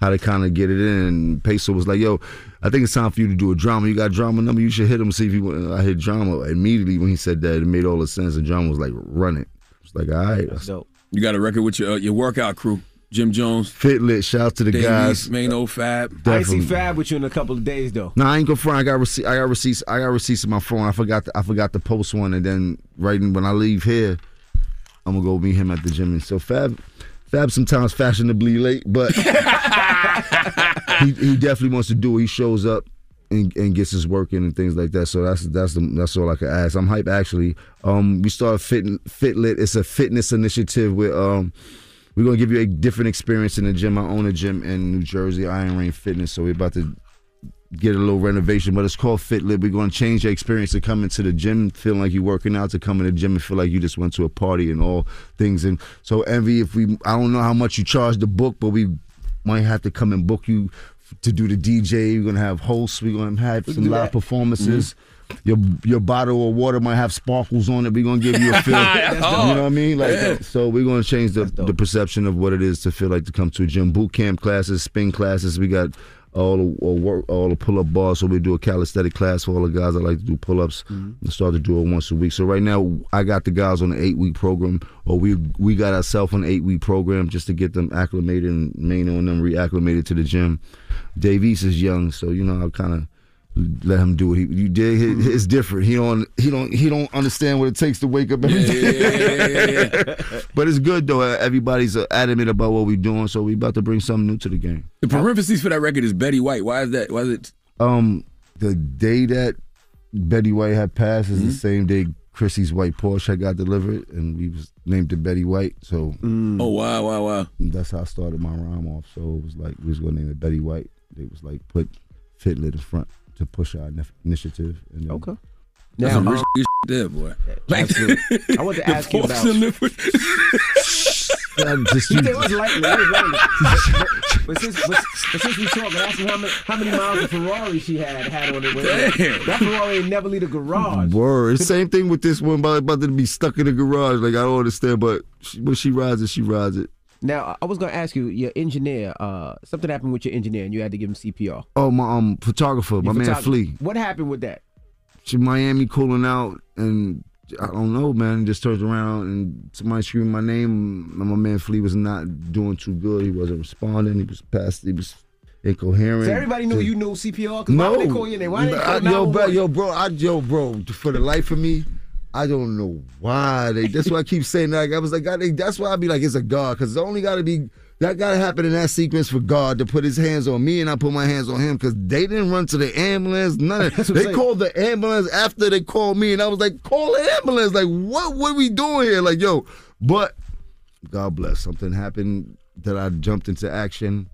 how to kind of get it in. And Peso was like, "Yo, I think it's time for you to do a drama. You got a drama number? You should hit him. See if you." want." I hit Drama immediately when he said that. It made all the sense. And Drama was like, "Run it." It's like, all right, that's dope. You got a record with your uh, your workout crew, Jim Jones, Fitlit. Shout out to the Dave guys. East, Mano Fab. I see Fab with you in a couple of days though. No, I ain't gonna front. I got receipt. I got receipts. I got receipts in my phone. I forgot. To, I forgot to post one, and then right when I leave here, I'm gonna go meet him at the gym. And so Fab, Fab sometimes fashionably late, but he, he definitely wants to do it. He shows up and, and gets his work in and things like that. So that's that's the, that's all I can ask. I'm hype actually. Um, we started Fit Fitlit. It's a fitness initiative with um. We're gonna give you a different experience in the gym. I own a gym in New Jersey, Iron Rain Fitness. So we're about to get a little renovation, but it's called FitLit. We're going to change your experience to come into the gym feeling like you're working out, to come in the gym and feel like you just went to a party and all things. And so, Envy, if we, I don't know how much you charge the book, but we might have to come and book you to do the DJ. We're going to have hosts. We're going to have some live performances. Your your bottle of water might have sparkles on it. We're gonna give you a feel. You know what I mean? Like Yeah. so, we're gonna change the, the perception of what it is to feel like to come to a gym. Boot camp classes, spin classes. We got all the all, work, all the pull up bars. So we do a calisthenic class for all the guys that like to do pull ups. And start to do it once a week. So right now, I got the guys on an eight week program, or we we got ourselves on an eight week program just to get them acclimated and main on them reacclimated to the gym. Dave East is young, so you know I kind of let him do it. He, you did. He, it's different. He don't. He don't. He don't understand what it takes to wake up every day. but it's good though. Everybody's uh, adamant about what we're doing, so we about to bring something new to the game. The parentheses for that record is Betty White. Why is that? Why is it? Um, the day that Betty White had passed is Mm-hmm. the same day Chrissy's white Porsche had got delivered, and we was named it Betty White. So, Oh wow, wow, wow. that's how I started my rhyme off. So it was like we was gonna name it Betty White. They was like put Fitlit in front to push our inif- initiative. And then- Okay. That's Now, some rich um, shit there, boy. Absolutely. I want to ask you about. and liquid. I'm just- It was lightly. It was lightly. but, but since but, but since we talking, ask me how many how many miles of Ferrari she had had on it. Damn. That Ferrari ain't never leave the garage. Word. Same thing with this one about, about to be stuck in the garage. Like I don't understand, but she, when she rides it, she rides it. Now I was gonna ask you, your engineer. Uh, something happened with your engineer, and you had to give him CPR. Oh my um photographer, my Your man Flea. What happened with that? she- Miami cooling out, and I don't know, man. Just turns around and somebody screaming my name. My man Flea was not doing too good. He wasn't responding. He was past. He was incoherent. So everybody knew Just- you knew CPR. Cause no, why would they call your name? Why they I- yo, bro, yo, bro, I, yo, bro. For the life of me, I don't know why they. That's why I keep saying that. I was like, God, they, that's why I be like, it's a God, because it's only got to be that got to happen in that sequence for God to put His hands on me and I put my hands on Him, because they didn't run to the ambulance. None of That's what I'm they saying. called the ambulance after they called me, and I was like, call the ambulance. Like, what? What are we doing here? Like, yo, but God bless. Something happened that I jumped into action.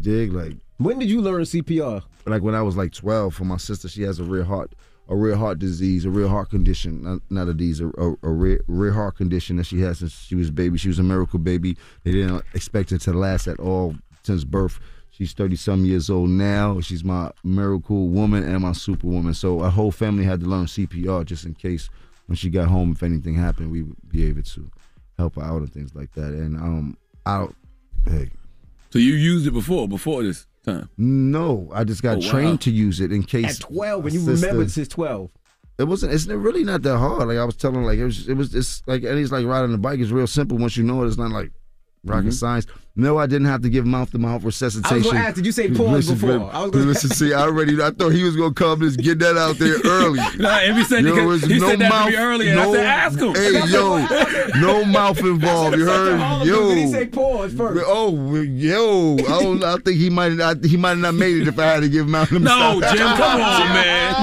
Dig like when did you learn CPR? Like when I was like twelve. For my sister, she has a real heart, a rare heart disease, a rare heart condition. Not, not a disease, a, a, a rare, rare heart condition that she has since she was a baby. She was a miracle baby. They didn't expect it to last at all since birth. She's thirty some years old now. She's my miracle woman and my superwoman. So our whole family had to learn CPR just in case when she got home, if anything happened, we would be able to help her out and things like that. And um, I. Hey, So you used it before, before this time? no, I just got Oh, wow. trained to use it in case. At 12, when you sister- remembered since 12. It wasn't. It's really not that hard. Like I was telling, like it was. It was. It's like and he's like riding a bike. It's real simple once you know it. It's not like rocket mm-hmm. science. No, I didn't have to give mouth to mouth resuscitation. I was gonna ask, did you say pause Listen, before? I was gonna- listen. See, I already. I thought he was gonna come and get that out there early. Nah, Envy said he he no said that to me earlier, and I no, said, ask him. Hey, yo, no mouth involved. You heard? Yo, Did he say pause first? Oh, yo! I don't. I think he might. I, he might not made it if I had to give mouth to. No, Jim, come on, man.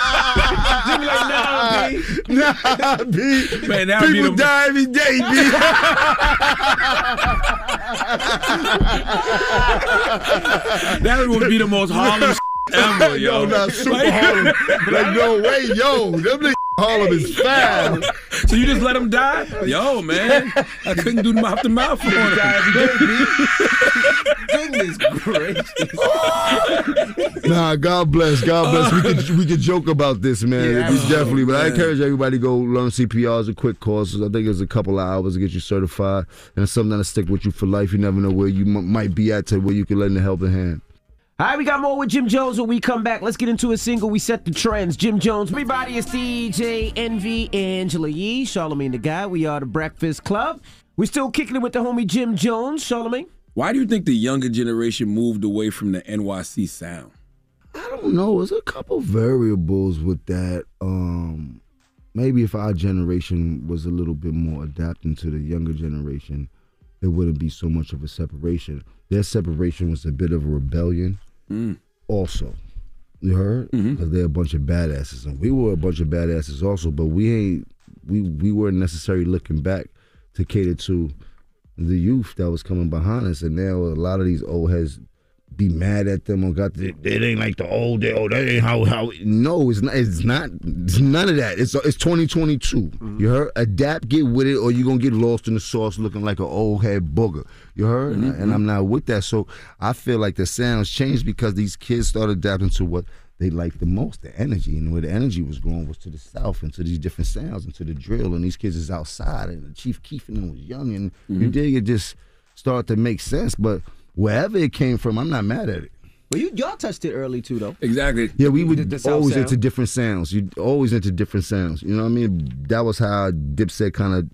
Jimmy like, B. Nah, B. Man, that would be People the- die every day, B. that would be the most Harlem ever, yo. Yo, not super Harlem. Like, no way, yo. Them niggas Harlem is foul. So you just let him die? Yo, man. I couldn't do mouth to mouth for him. Goodness gracious. Nah, God bless, God bless. We could we could joke about this, man. Yeah, We definitely, but I encourage everybody to go learn CPR. It's a quick course. I think it's a couple of hours to get you certified, and it's something that'll stick with you for life. You never know where you m- might be at to where you can lend a helping hand. All right, we got more with Jim Jones when we come back. Let's get into a single. We set the trends. Jim Jones. Everybody, it's DJ Envy, Angela Yee, Charlamagne the God. We are the Breakfast Club. We're still kicking it with the homie Jim Jones. Charlamagne. Why do you think the younger generation moved away from the NYC sound? I don't know. There's a couple variables with that. Um, maybe if our generation was a little bit more adapting to the younger generation, there wouldn't be so much of a separation. Their separation was a bit of a rebellion. Mm. Also, you heard? Mm-hmm. Because they're a bunch of badasses, and we were a bunch of badasses also. But we ain't we we weren't necessarily looking back to cater to the youth that was coming behind us, and now a lot of these old heads be mad at them or got the, it ain't like the old day. Oh, that ain't how how. No, it's not. It's not. It's none of that. It's it's 2022. You heard? Adapt, get with it, or you're gonna get lost in the sauce, looking like an old head booger. You heard? And, mm-hmm. and I'm not with that. So I feel like the sounds changed because these kids started adapting to what they liked the most, the energy, and where the energy was going was to the south and to these different sounds and to the drill. And these kids is outside, and Chief Keef and them was young, and mm-hmm. you dig it just started to make sense. But wherever it came from, I'm not mad at it. Well, you y'all touched it early too, though. Exactly. Yeah, we would always sound. into different sounds. You always into different sounds. You know what I mean? That was how Dipset kind of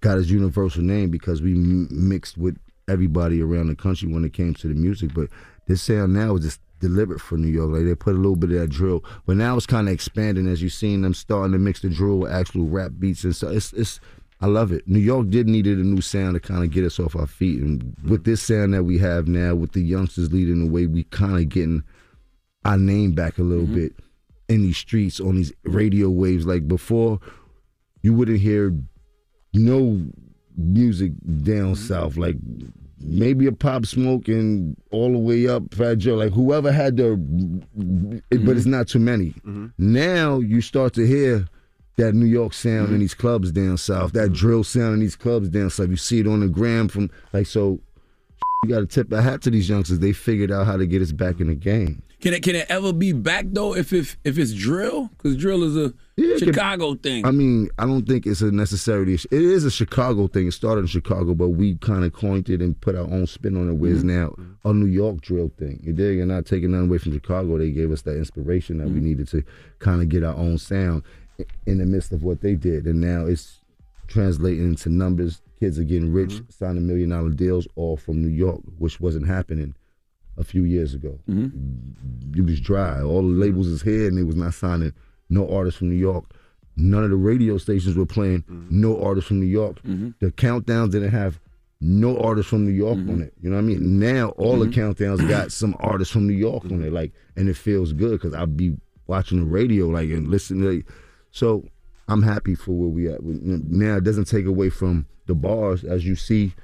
got his universal name because we m- mixed with everybody around the country when it came to the music. But this sound now is just deliberate for New York. Like they put a little bit of that drill, but now it's kind of expanding as you've seen them starting to mix the drill with actual rap beats and so it's it's. I love it. New York did needed a new sound to kind of get us off our feet, and with this sound that we have now, with the youngsters leading the way, we kind of getting our name back a little mm-hmm. bit in these streets on these radio waves. Like before, you wouldn't hear no music down mm-hmm. south. Like maybe a Pop Smoke and all the way up Fat Joe. Like whoever had the, but it's mm-hmm. not too many. Now you start to hear. That New York sound in mm-hmm. these clubs down south, that mm-hmm. drill sound in these clubs down south. You see it on the gram from like so. You got to tip a hat to these youngsters. They figured out how to get us back in the game. Can it can it ever be back though if if if it's drill? Because drill is a Yeah, Chicago thing. I mean, I don't think it's a necessarily. It is a Chicago thing. It started in Chicago, but we kind of coined it and put our own spin on it. Where it's mm-hmm. now a New York drill thing. You dig? And not taking nothing away from Chicago. They gave us that inspiration that we needed to kind of get our own sound in the midst of what they did. And now it's translating into numbers. Kids are getting rich, mm-hmm. signing million dollar deals, all from New York, which wasn't happening a few years ago. Mm-hmm. It was dry. All the labels is here, and they was not signing no artists from New York. None of the radio stations were playing mm-hmm. no artists from New York. The countdowns didn't have no artists from New York on it. You know what I mean? Now all the countdowns got some artists from New York on it, like, and it feels good because I'll be watching the radio, like, and listening. To, so I'm happy for where we at now. It doesn't take away from the bars, as you see.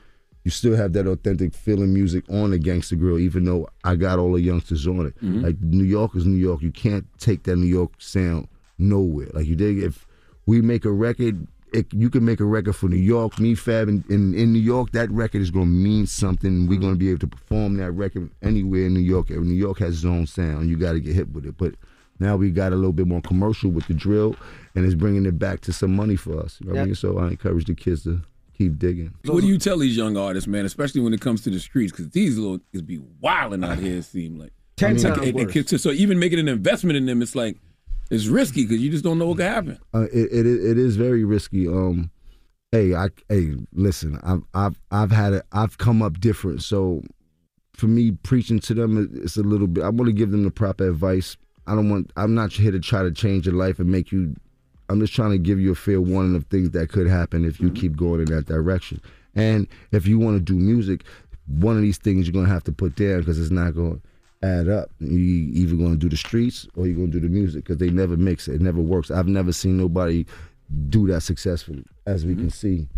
You still have that authentic feeling music on the Gangsta Grillz, even though I got all the youngsters on it. Mm-hmm. Like New York is New York. You can't take that New York sound nowhere. Like you dig? If we make a record, it, you can make a record for New York, me Fab, and in, in New York, that record is going to mean something. We're going to be able to perform that record anywhere in New York. New York has its own sound. You got to get hit with it. But now we got a little bit more commercial with the drill, and it's bringing it back to some money for us. You know what I mean? So I encourage the kids to keep digging. What do you tell these young artists, man, especially when it comes to the streets? Because these little kids be wilding out here. It seem like Ten It's like- times it- it worse. gets- so even making an investment in them, it's like it's risky because you just don't know what could happen. Uh, it, it it is very risky. Um, hey, I hey, listen, I've I've I've had it. I've come up different. So for me, preaching to them, it's a little bit. I want to give them the proper advice. I don't want. I'm not here to try to change your life and make you. I'm just trying to give you a fair warning of things that could happen if you mm-hmm. keep going in that direction. And if you want to do music, one of these things you're gonna have to put down because it's not going to add up. You either going to do the streets or you're going to do the music because they never mix. It never works. I've never seen nobody do that successfully, as we can mm-hmm. see.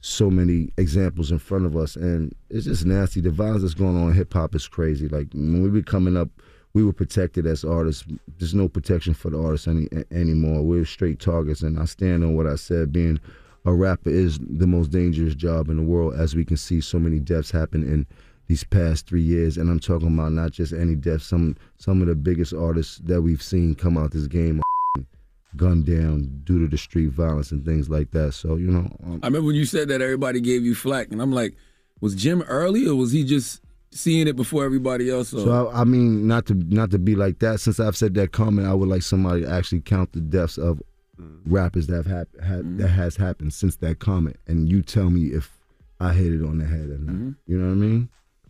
So many examples in front of us, and it's just nasty. The violence that's going on in hip hop is crazy. Like when we were coming up, we were protected as artists. There's no protection for the artists any anymore. We're straight targets, and I stand on what I said. Being a rapper is the most dangerous job in the world, as we can see so many deaths happen in these past three years. And I'm talking about not just any deaths. Some some of the biggest artists that we've seen come out this game gunned down due to the street violence and things like that. So you know, um, I remember when you said that everybody gave you flack, and I'm like, was Jim early or was he just seeing it before everybody else? Or? So I, I mean, not to not to be like that. Since I've said that comment, I would like somebody to actually count the deaths of rappers that have hap- had, mm-hmm. that has happened since that comment, and you tell me if I hit it on the head or not. Mm-hmm. You know what I mean?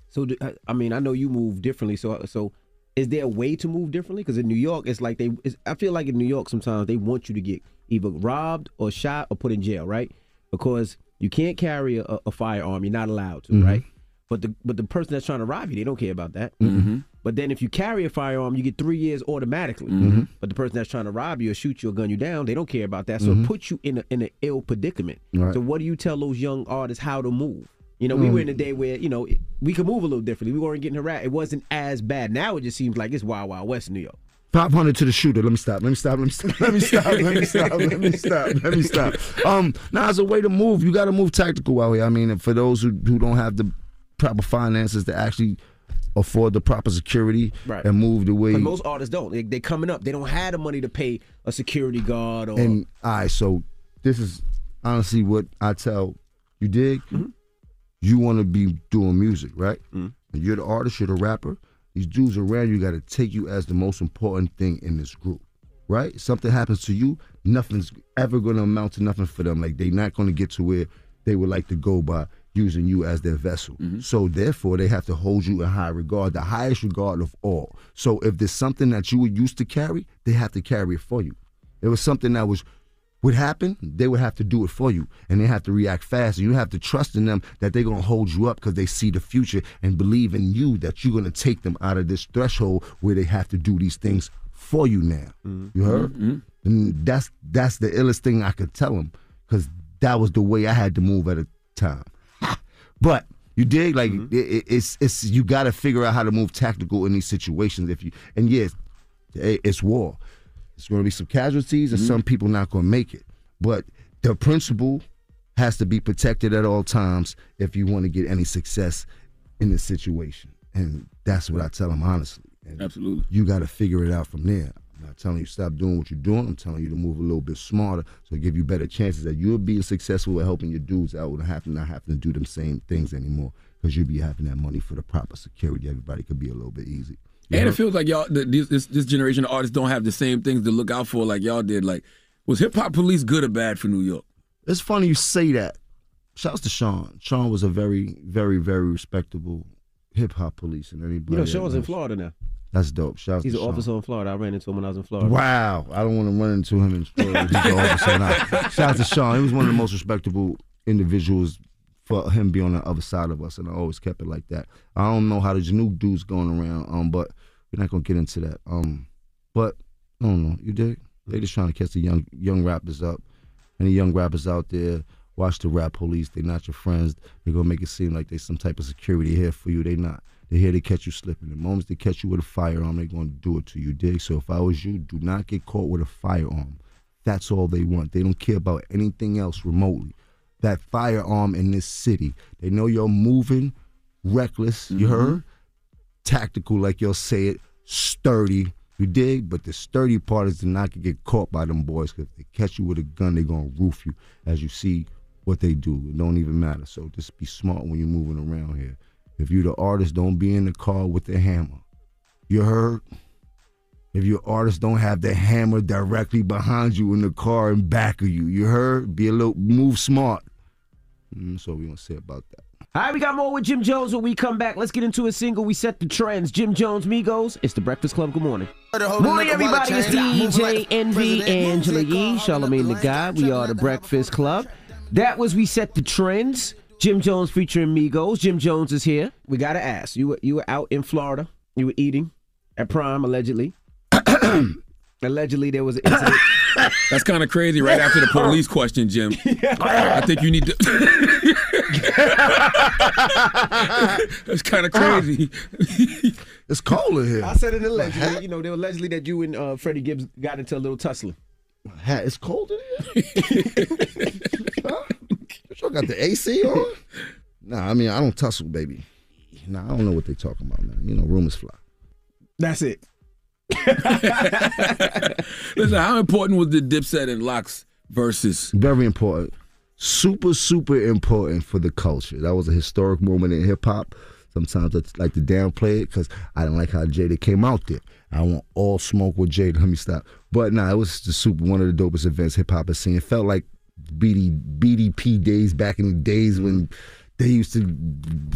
So I- I mean, I know you move differently. So uh, so is there a way to move differently? Because in New York, it's like they. It's, I feel like in New York, sometimes they want you to get either robbed or shot or put in jail, right? Because you can't carry a, a firearm. You're not allowed to, Mhm. right? But the but the person that's trying to rob you, they don't care about that. Mhm. But then if you carry a firearm, you get three years automatically. Mhm. But the person that's trying to rob you or shoot you or gun you down, they don't care about that. So Mhm. it puts you in a, in an ill predicament. Right. So what do you tell those young artists how to move? You know, we Um, were in a day where you know we could move a little differently. We weren't getting harassed. It wasn't as bad. Now it just seems like it's wild, wild west New York. Five hundred to the shooter. Let me stop. Let me stop. Let me stop. Let me stop. Let me stop. Let me stop. Let me stop. Um, now as a way to move, you got to move tactical out here. I mean, for those who who don't have the proper finances to actually afford the proper security Right. and move the way. But most artists don't. They, they coming up. They don't have the money to pay a security guard or. And all right, so this is honestly what I tell you. Dig? Mm-hmm. You want to be doing music, right? And you're the artist. You're the rapper. These dudes around you got to take you as the most important thing in this group, right? Something happens to you, nothing's ever going to amount to nothing for them. Like they're not going to get to where they would like to go by using you as their vessel. Mm-hmm. So therefore, they have to hold you in high regard, the highest regard of all. So if there's something that you were used to carry, they have to carry it for you. If it was something that was would happen, they would have to do it for you, and they have to react fast. And you have to trust in them that they're gonna hold you up because they see the future and believe in you that you're gonna take them out of this threshold where they have to do these things for you now. Mm-hmm. You heard? Mm-hmm. And that's that's the illest thing I could tell them because that was the way I had to move at a time. But you dig like mm-hmm. it, it- it's it's you got to figure out how to move tactical in these situations. If you and yes, it- it's war. It's going to be some casualties, and mm-hmm. some people not going to make it. But the principle has to be protected at all times if you want to get any success in this situation. And that's what I tell them honestly. And Absolutely. You got to figure it out from there. I'm not telling you stop doing what you're doing. I'm telling you to move a little bit smarter, so give you better chances that you'll be successful at helping your dudes out without having not having to do them same things anymore. Because you'll be having that money for the proper security. Everybody could be a little bit easy. You And know? it feels like y'all, th- this, this this generation of artists don't have the same things to look out for like y'all did. Like, was hip hop police good or bad for New York? It's funny you say that. Shouts to Sean. Sean was a very, very, very respectable hip hop police and anybody. You know, Sean's in Florida now. That's dope. Shouts He's to an Sean. officer in Florida. I ran into him when I was in Florida. Wow. I don't want to run into him in Florida. He's the officer now. Shout out to Sean. He was one of the most respectable individuals for him being on the other side of us, and I always kept it like that. I don't know how the Janook dude's going around, um, but we're not gonna get into that. Um, but I don't know. You dig? They just trying to catch the young young rappers up. Any young rappers out there, watch the rap police. They're not your friends. They're gonna make it seem like they some type of security here for you. They not. They're here to catch you slipping. The moment they catch you with a firearm, they're gonna do it to you. Dig? So if I was you, do not get caught with a firearm. That's all they want. They don't care about anything else remotely. That firearm in this city. They know you're moving, reckless. You mm-hmm. heard? Tactical, like you'll say it, sturdy. You dig? But the sturdy part is to not get caught by them boys. Cause if they catch you with a gun, they're gonna roof you. As you see what they do. It don't even matter. So just be smart when you're moving around here. If you the artist, don't be in the car with the hammer. You heard? If your artist don't have the hammer directly behind you in the car and back of you, you heard? Be a little move smart. Mm, so we gonna say about that. All right, we got more with Jim Jones when we come back. Let's get into a single. We set the trends. Jim Jones, Migos. It's the Breakfast Club. Good morning. Morning, everybody. It's DJ Envy, Angela Yee, Charlamagne the God. We are the Breakfast Club. That was We Set the Trends. Jim Jones featuring Migos. Jim Jones is here. We got to ask. You were, you were out in Florida. You were eating at Prime, allegedly. allegedly, there was an incident. That's kind of crazy. Right after the police question, Jim, I think you need to. That's kind of crazy. it's cold in here. I said it allegedly. You know, they were allegedly that you and uh, Freddie Gibbs got into a little tussling. Hat, it's cold in here. huh? You got the AC on? Nah, I mean I don't tussle, baby. Nah, I don't know what they talking about, man. You know, rumors fly. That's it. Listen, how important was the Dipset and Lox Verzuz? Very important. Super, super important for the culture. That was a historic moment in hip hop. Sometimes I like to downplay it because I didn't like how Jada came out there. I want all smoke with Jada. Let me stop. But nah, it was the super one of the dopest events hip hop has seen. It felt like BD, BDP days back in the days when they used to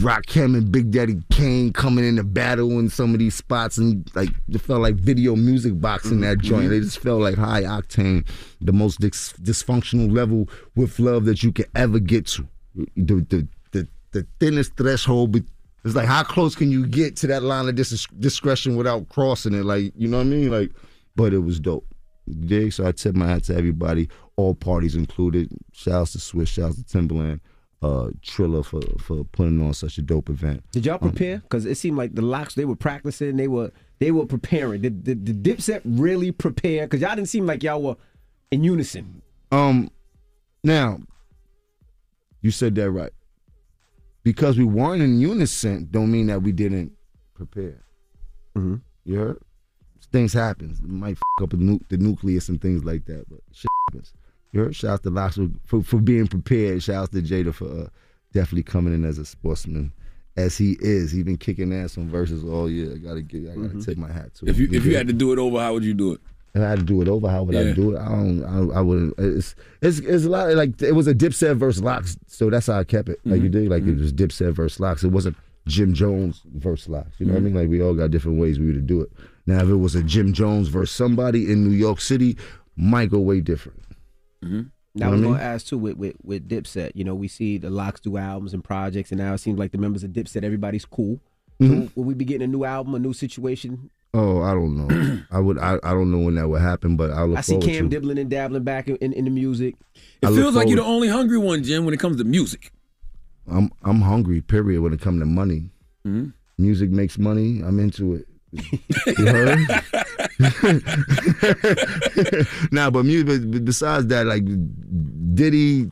rock him and Big Daddy Kane coming in to battle in some of these spots and like it felt like video music boxing that mm-hmm. joint. It just felt like high octane, the most dis- dysfunctional level with love that you could ever get to. The the the, the thinnest threshold. But it's like how close can you get to that line of dis- discretion without crossing it? Like you know what I mean? Like, but it was dope. Dig? So I tip my hat to everybody, all parties included. Shouts to Swizz, shouts to Timbaland uh Triller for for putting on such a dope event. Did y'all prepare? Because it seemed like the Lox they were practicing, they were they were preparing. Did, did, did Dipset really prepare? Because y'all didn't seem like y'all were in unison. Um now you said that right. Because we weren't in unison don't mean that we didn't prepare. Mm-hmm. You heard? Things happen. It might f- up the, nu- the nucleus and things like that, but shit happens. You heard? Shout out to Lox for, for, being prepared. Shout out to Jada for uh, definitely coming in as a sportsman. As he is, he been kicking ass on verses all year. I gotta get, I gotta mm-hmm. take my hat to him. If you if you had to do it over, how would you do it? If I had to do it over, how would I do it? I don't. I, I wouldn't. It's it's it's a lot. Like it was a Dipset versus Lox, so that's how I kept it. Like you mm-hmm. did. Like it mm-hmm. was Dipset versus Lox. It wasn't Jim Jones versus Lox. You know what I mean? Like we all got different ways we would do it. Now if it was a Jim Jones versus somebody in New York City, might go way different. Now Know I was what gonna ask too with, with with Dipset. You know, we see the Lox do albums and projects, and now it seems like the members of Dipset, everybody's cool. Mhm. So will we be getting a new album, a new situation? Oh, I don't know. I would. I, I don't know when that would happen, but I look I see Cam to. dibbling and dabbling back in, in, in the music. It I feels like you're the only hungry one, Jim, when it comes to music. I'm I'm hungry. Period. When it comes to money, Mm-hmm. music makes money. I'm into it. You heard? nah, but music. Besides that, like Diddy,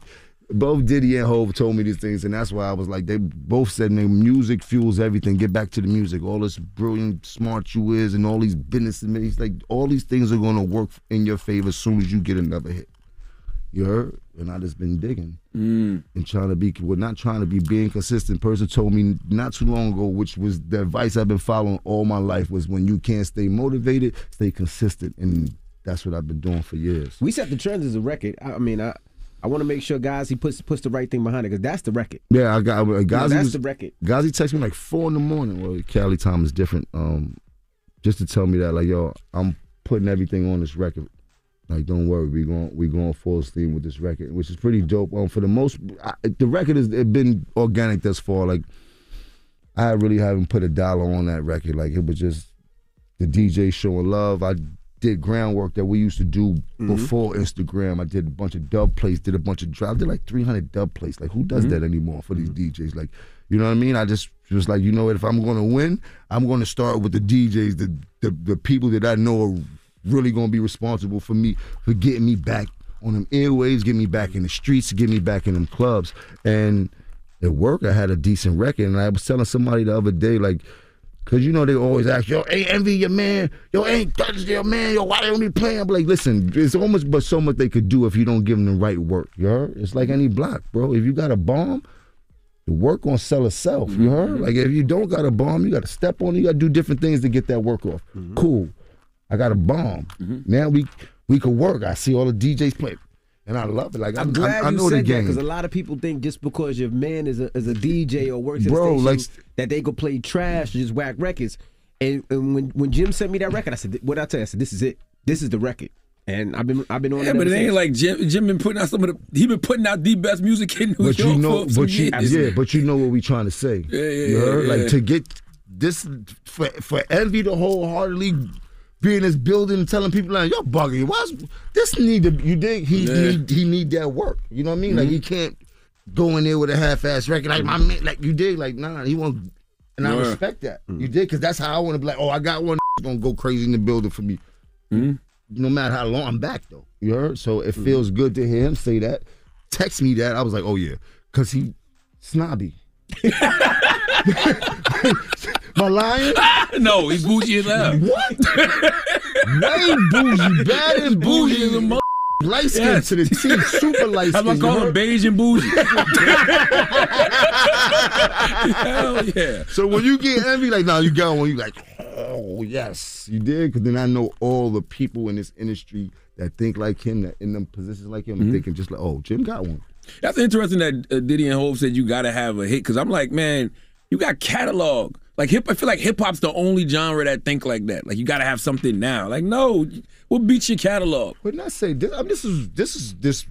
both Diddy and Hove told me these things, and that's why I was like, they both said, "Man, music fuels everything. Get back to the music. All this brilliant, smart you is, and all these business he's like, all these things are gonna work in your favor as soon as you get another hit. You heard? And I just been digging Mm. and trying to be, well, not trying to be being consistent. Person told me not too long ago, which was the advice I've been following all my life, was when you can't stay motivated, stay consistent, and that's what I've been doing for years. We set the trends as a record. I, I mean, I I want to make sure guys he puts puts the right thing behind it because that's the record. Yeah, I got uh, Gazi. that's was- the record. Gazi texted me like four in the morning. Well, Cali time is different. Um, just to tell me that like, yo, I'm putting everything on this record. Like, don't worry, we going we going full steam with this record, which is pretty dope. Um, for the most, I, the record has been organic thus far. Like, I really haven't put a dollar on that record. Like, it was just the DJ showing love. I did groundwork that we used to do Mm-hmm. before Instagram. I did a bunch of dub plates, did a bunch of drive. Did like 300 dub plates. Like, who does Mm-hmm. that anymore for these DJs? Like, you know what I mean? I just was like, you know what? If I'm going to win, I'm going to start with the DJs, the, the the people that I know are really going to be responsible for me for getting me back on them airwaves, get me back in the streets, get me back in them clubs. And at work, I had a decent record, and I was telling somebody the other day, like. Cause you know they always ask, yo, ain't envy your man, yo, ain't touch your man, yo, why they only playing? I'm like, listen, there's almost but so much they could do if you don't give them the right work. You heard? It's like any block, bro. If you got a bomb, the work gonna sell itself. You heard? Mm-hmm. Like if you don't got a bomb, you gotta step on. it. You gotta do different things to get that work off. Mm-hmm. Cool. I got a bomb. Mm-hmm. Now we we could work. I see all the DJs play, and I love it. Like I'm I, glad I, I you know the said that because a lot of people think just because your man is a, is a DJ or works at Bro, a station like- that they go play trash or just whack records. And, and when when Jim sent me that record, I said, "What I tell you?" I said, "This is it. This is the record." And I've been I've been on Yeah, it. but it ain't since. like Jim. Jim been putting out some of the. He been putting out the best music in New but York you know, for some but you, years. yeah, but you know what we trying to say. Yeah, yeah, you heard? yeah, yeah. Like to get this for for envy to wholeheartedly be in this building and telling people like, "You're bugging. Why's this need to?" You dig? He Yeah. Mm-hmm. need he need that work. You know what I mean? Like he can't go in there with a half-ass record like my man. Like you dig? Like nah, he won't. And I respect that. You did because that's how I want to be like. Oh, I got one gonna go crazy in the building for me. Mm-hmm. No matter how long I'm back though. You heard? So it feels good to hear him say that. Text me that. I was like, oh yeah, because he snobby. My lion? no, he's bougie as hell. What? Way bougie, bad as bougie. as a mother. Light skin Yes. to the T, super light skin. about call him beige and bougie? Hell yeah. So when you get envy, like, nah, you got one, you like, oh, yes, you did. Because then I know all the people in this industry that think like him, that in them positions like him, Mhm. thinking just like, oh, Jim got one. That's interesting that uh, Diddy and Hove said you got to have a hit because I'm like, man, you got catalog. Like hip, I feel like hip hop's the only genre that think like that. Like you got to have something now. Like no, what beats your catalog? But not say this. I mean, this is this is this.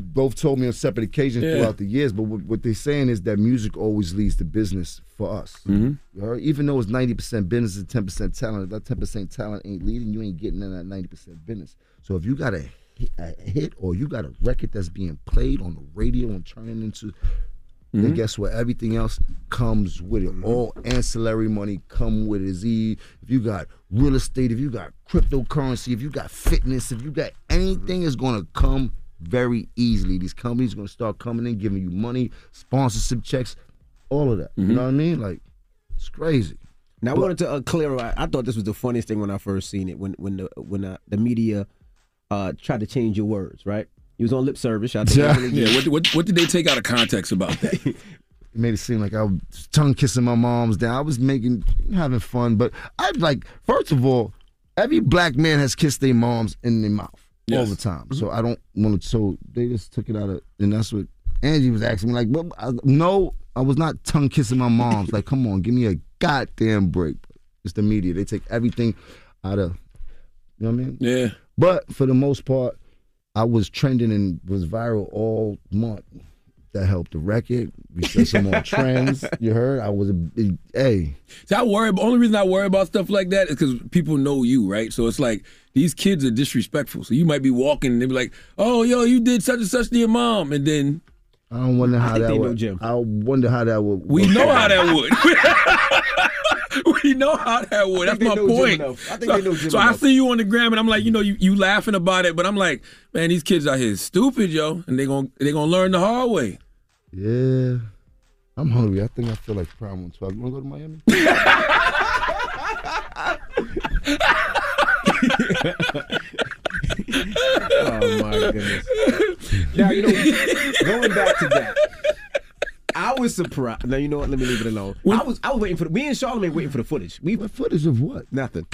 Both told me on separate occasions Yeah. throughout the years, but what, what they're saying is that music always leads to business for us. Mhm. You? Even though it's ninety percent business and ten percent talent, if that ten percent talent ain't leading, you ain't getting in that ninety percent business. So if you got a, a hit or you got a record that's being played on the radio and turning into, then Mhm. guess what? Everything else comes with it. All ancillary money come with it. E- if you got real estate, if you got cryptocurrency, if you got fitness, if you got anything, is going to come very easily. These companies are going to start coming in, giving you money, sponsorship checks, all of that. You know what I mean? Like it's crazy. Now I wanted to uh, clear. I, I thought this was the funniest thing when I first seen it. When when the when uh, the media uh, tried to change your words. Right? You was on lip service. I think Yeah. that's really Yeah. What, what what did they take out of context about that? It made it seem like I was tongue kissing my mom's down. I was making having fun, but I like first of all, every black man has kissed their moms in their mouth all the time. Mm-hmm. So I don't want to. So they just took it out of, and that's what Angie was asking me. Like, well, I, no, I was not tongue kissing my mom's. like, come on, give me a goddamn break. It's the media. They take everything out of. You know what I mean? Yeah. But for the most part, I was trending and was viral all month. That helped the record. We set some more trends. You heard? I was a big, hey. See, I worry. Only reason I worry about stuff like that is because people know you, right? So it's like these kids are disrespectful. So you might be walking and they be like, "Oh, yo, you did such and such to your mom," and then I don't wonder how think that they would. know Jim. I wonder how that would. we know how that would. we know how that would. That's my point. I think so, they know Jim so I see you on the gram, and I'm like, you know, you, you laughing about it, but I'm like, man, these kids out here is stupid, yo, and they gonna they gonna learn the hard way. Yeah. I'm hungry. I think I feel like Prime 112. You want to go to Miami? oh my goodness. Now you know, going back to that. I was surprised. Now you know what? Let me leave it alone. I was I was waiting for the, me and Charlamagne waiting for the footage. We what footage of what? Nothing.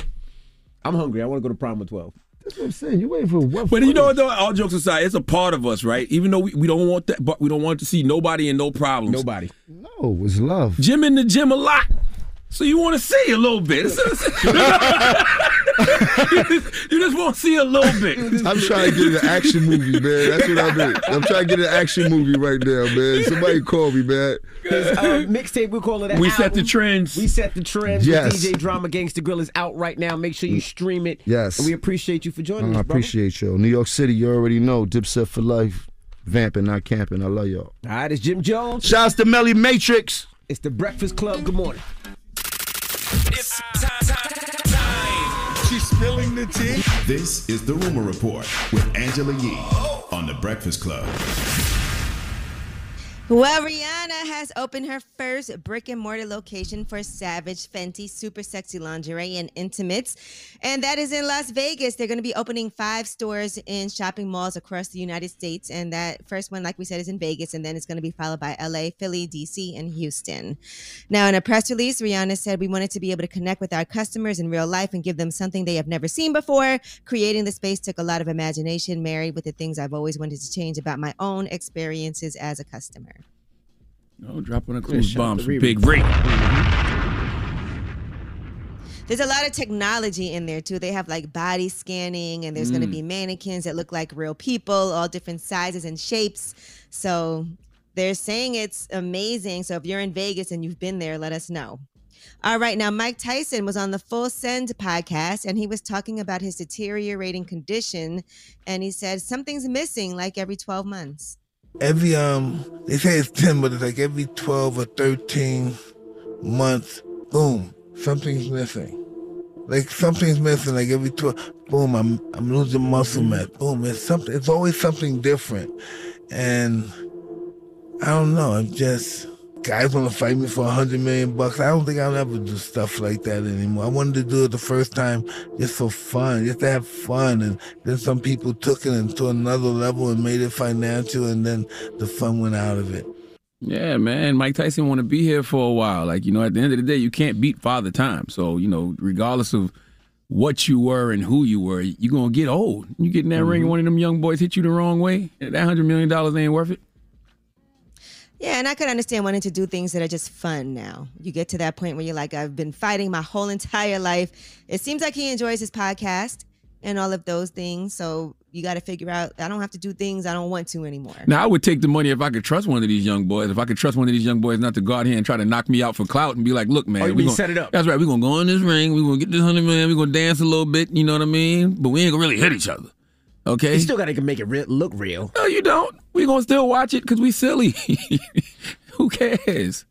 I'm hungry. I want to go to Prime 12. That's what I'm saying. You waiting for what? But you know what though? All jokes aside, it's a part of us, right? Even though we, we don't want that, but we don't want to see nobody and no problems. Nobody. No, it's love. Jim in the gym a lot. So you want to see a little bit. you just want to see a little bit. I'm trying to get an action movie, man. That's what I'm doing. I'm trying to get an action movie right now, man. Somebody call me, man. Uh, mixtape, we call it. An We set the trends. We set the trends. Yes. DJ Drama Gangsta Grillz is out right now. Make sure you stream it. Yes. And we appreciate you for joining I us, brother. appreciate y'all. New York City, you already know. Dipset for life. Vamping, not camping. I love y'all. All right, it's Jim Jones. Shouts to Melly Matrix. It's the Breakfast Club. Good morning. It's time, time, time. She's spilling the tea. This is the Rumor Report with Angela Yee on the Breakfast Club. Well, Rihanna has opened her first brick and mortar location for Savage Fenty Super Sexy Lingerie and Intimates, and that is in Las Vegas. They're going to be opening five stores in shopping malls across the United States, and that first one, like we said, is in Vegas, and then it's going to be followed by LA, Philly, DC, and Houston. Now, in a press release, Rihanna said, We wanted to be able to connect with our customers in real life and give them something they have never seen before. Creating the space took a lot of imagination, married with the things I've always wanted to change about my own experiences as a customer. Oh, dropping a clues shout bomb to from Big Ray. There's a lot of technology in there too. They have like body scanning, and there's going to Mm. be mannequins that look like real people, all different sizes and shapes. So they're saying it's amazing. So if you're in Vegas and you've been there, let us know. All right, now Mike Tyson was on the Full Send podcast and he was talking about his deteriorating condition. And he said something's missing like every 12 months. Every um they say it's 10 but it's like every 12 or 13 months boom something's missing. Like something's missing like every 12 boom i'm i'm losing muscle mass boom it's something it's always something different. And i don't know i'm just guys want to fight me for a hundred million bucks i don't think i'll ever do stuff like that anymore i wanted to do it the first time just for fun just to have fun and then some people took it into another level and made it financial and then the fun went out of it Yeah, man. Mike Tyson want to be here for a while. Like, you know, at the end of the day, you can't beat Father Time. So, you know, regardless of what you were and who you were, you're going to get old. You get in that ring and one of them young boys hit you the wrong way, that $100 million ain't worth it. Yeah, and I could understand wanting to do things that are just fun now. You get to that point where you're like, I've been fighting my whole entire life. It seems like he enjoys his podcast and all of those things. So you got to figure out, I don't have to do things I don't want to anymore. Now, I would take the money if I could trust one of these young boys. If I could trust one of these young boys not to go out here and try to knock me out for clout and be like, look, man. Oh, we mean gonna, set it up. That's right. We're going to go in this ring. We're going to get this 100 million. We're going to dance a little bit. You know what I mean? But we ain't going to really hit each other. Okay? You still got to make it re- look real. No, you don't. We're going to still watch it because we silly. Who cares?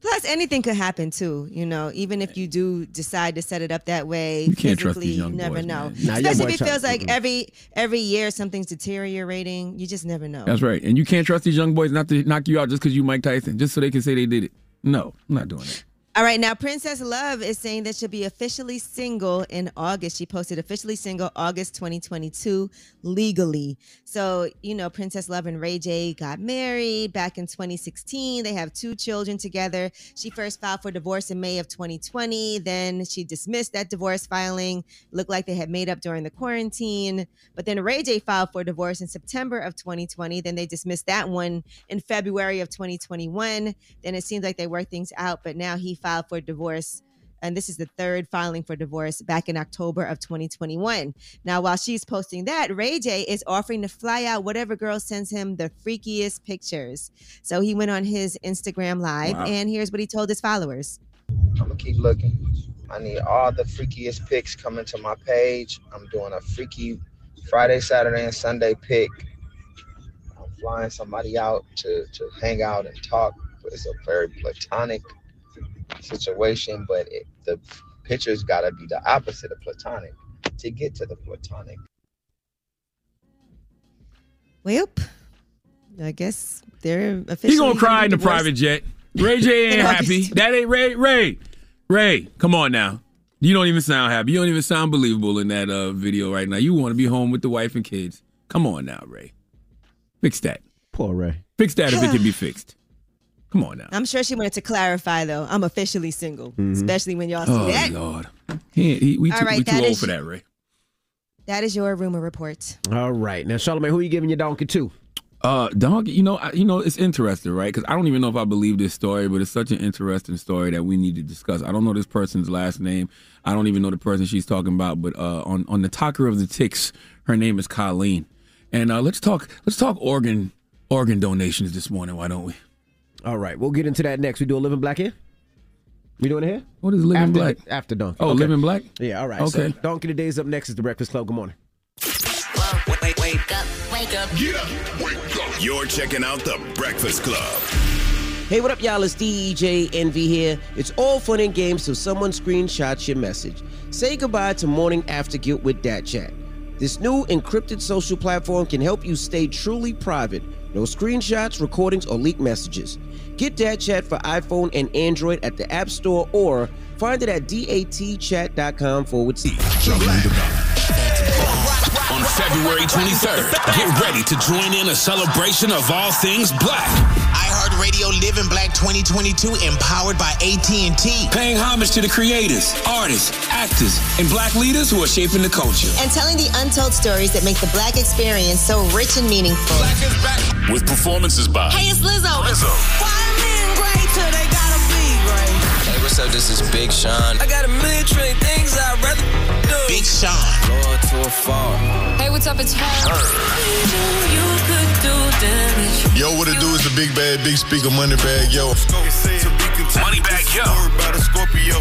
Plus, anything could happen too. You know, even if you do decide to set it up that way, You can't trust these young you never boys, know. man. Nah, Especially if it feels like every every year something's deteriorating. You just never know. That's right. And you can't trust these young boys not to knock you out just because you Mike Tyson, just so they can say they did it. No, I'm not doing that. All right, now Princess Love is saying that she'll be officially single in August. She posted officially single August 2022 legally. So, you know, Princess Love and Ray J got married back in 2016. They have two children together. She first filed for divorce in May of 2020. Then she dismissed that divorce filing. Looked like they had made up during the quarantine. But then Ray J filed for divorce in September of 2020. Then they dismissed that one in February of 2021. Then it seems like they worked things out, but now he filed for divorce. And this is the third filing for divorce back in October of 2021. Now, while she's posting that, Ray J is offering to fly out whatever girl sends him the freakiest pictures. So he went on his Instagram live, Wow. and here's what he told his followers. I'm gonna keep looking. I need all the freakiest pics coming to my page. I'm doing a freaky Friday, Saturday, and Sunday pic. I'm flying somebody out to, to hang out and talk. It's a very platonic situation, but it, the picture's got to be the opposite of platonic to get to the platonic. Well, I guess they're officially. He gonna cry in the private jet. Ray J ain't happy. That ain't Ray. Ray, Ray, come on now. You don't even sound happy. You don't even sound believable in that uh, video right now. You want to be home with the wife and kids. Come on now, Ray. Fix that. Poor Ray. Fix that if it can be fixed. Come on now. I'm sure she wanted to clarify though. I'm officially single, Mhm. especially when y'all see Oh that. Lord. He, he, we All too, right, we too old for that, Ray. That is your rumor report. All right. Now, Charlamagne, who are you giving your donkey to? Uh, dog. You know, I, you know, it's interesting, right? Because I don't even know if I believe this story, but it's such an interesting story that we need to discuss. I don't know this person's last name. I don't even know the person she's talking about. But uh, on on the talker of the ticks, her name is Colleen. And uh, let's talk. Let's talk organ organ donations this morning. Why don't we? All right. We'll get into that next. We do a living black here? We doing it here? What is living after, black? After donkey. Oh, Okay. living black. Yeah, all right. Okay. So donkey today's up next is the Breakfast Club. Good morning. Wake, wake up, wake up. Get up, wake up. You're checking out the Breakfast Club. Hey, what up, y'all? It's DJ Envy here. It's all fun and games till someone screenshots your message. Say goodbye to morning after guilt with DatChat. This new encrypted social platform can help you stay truly private. No screenshots, recordings, or leaked messages. Get DatChat for iPhone and Android at the App Store or find it at datchat.com forward slash. On February 23rd, get ready to join in a celebration of all things black. iHeartRadio Living Black 2022 empowered by AT&T. Paying homage to the creators, artists, actors, and black leaders who are shaping the culture. And telling the untold stories that make the black experience so rich and meaningful. With performances by Hey, it's Lizzo. Lizzo. Hey, what's up? This is Big Sean. I got a million trillion things I'd rather do. Big Sean. Lord to a fall. Hey, what's up? It's her. Yo, what it do is the big bad, big speaker money bag, yo. Moneybagg Yo.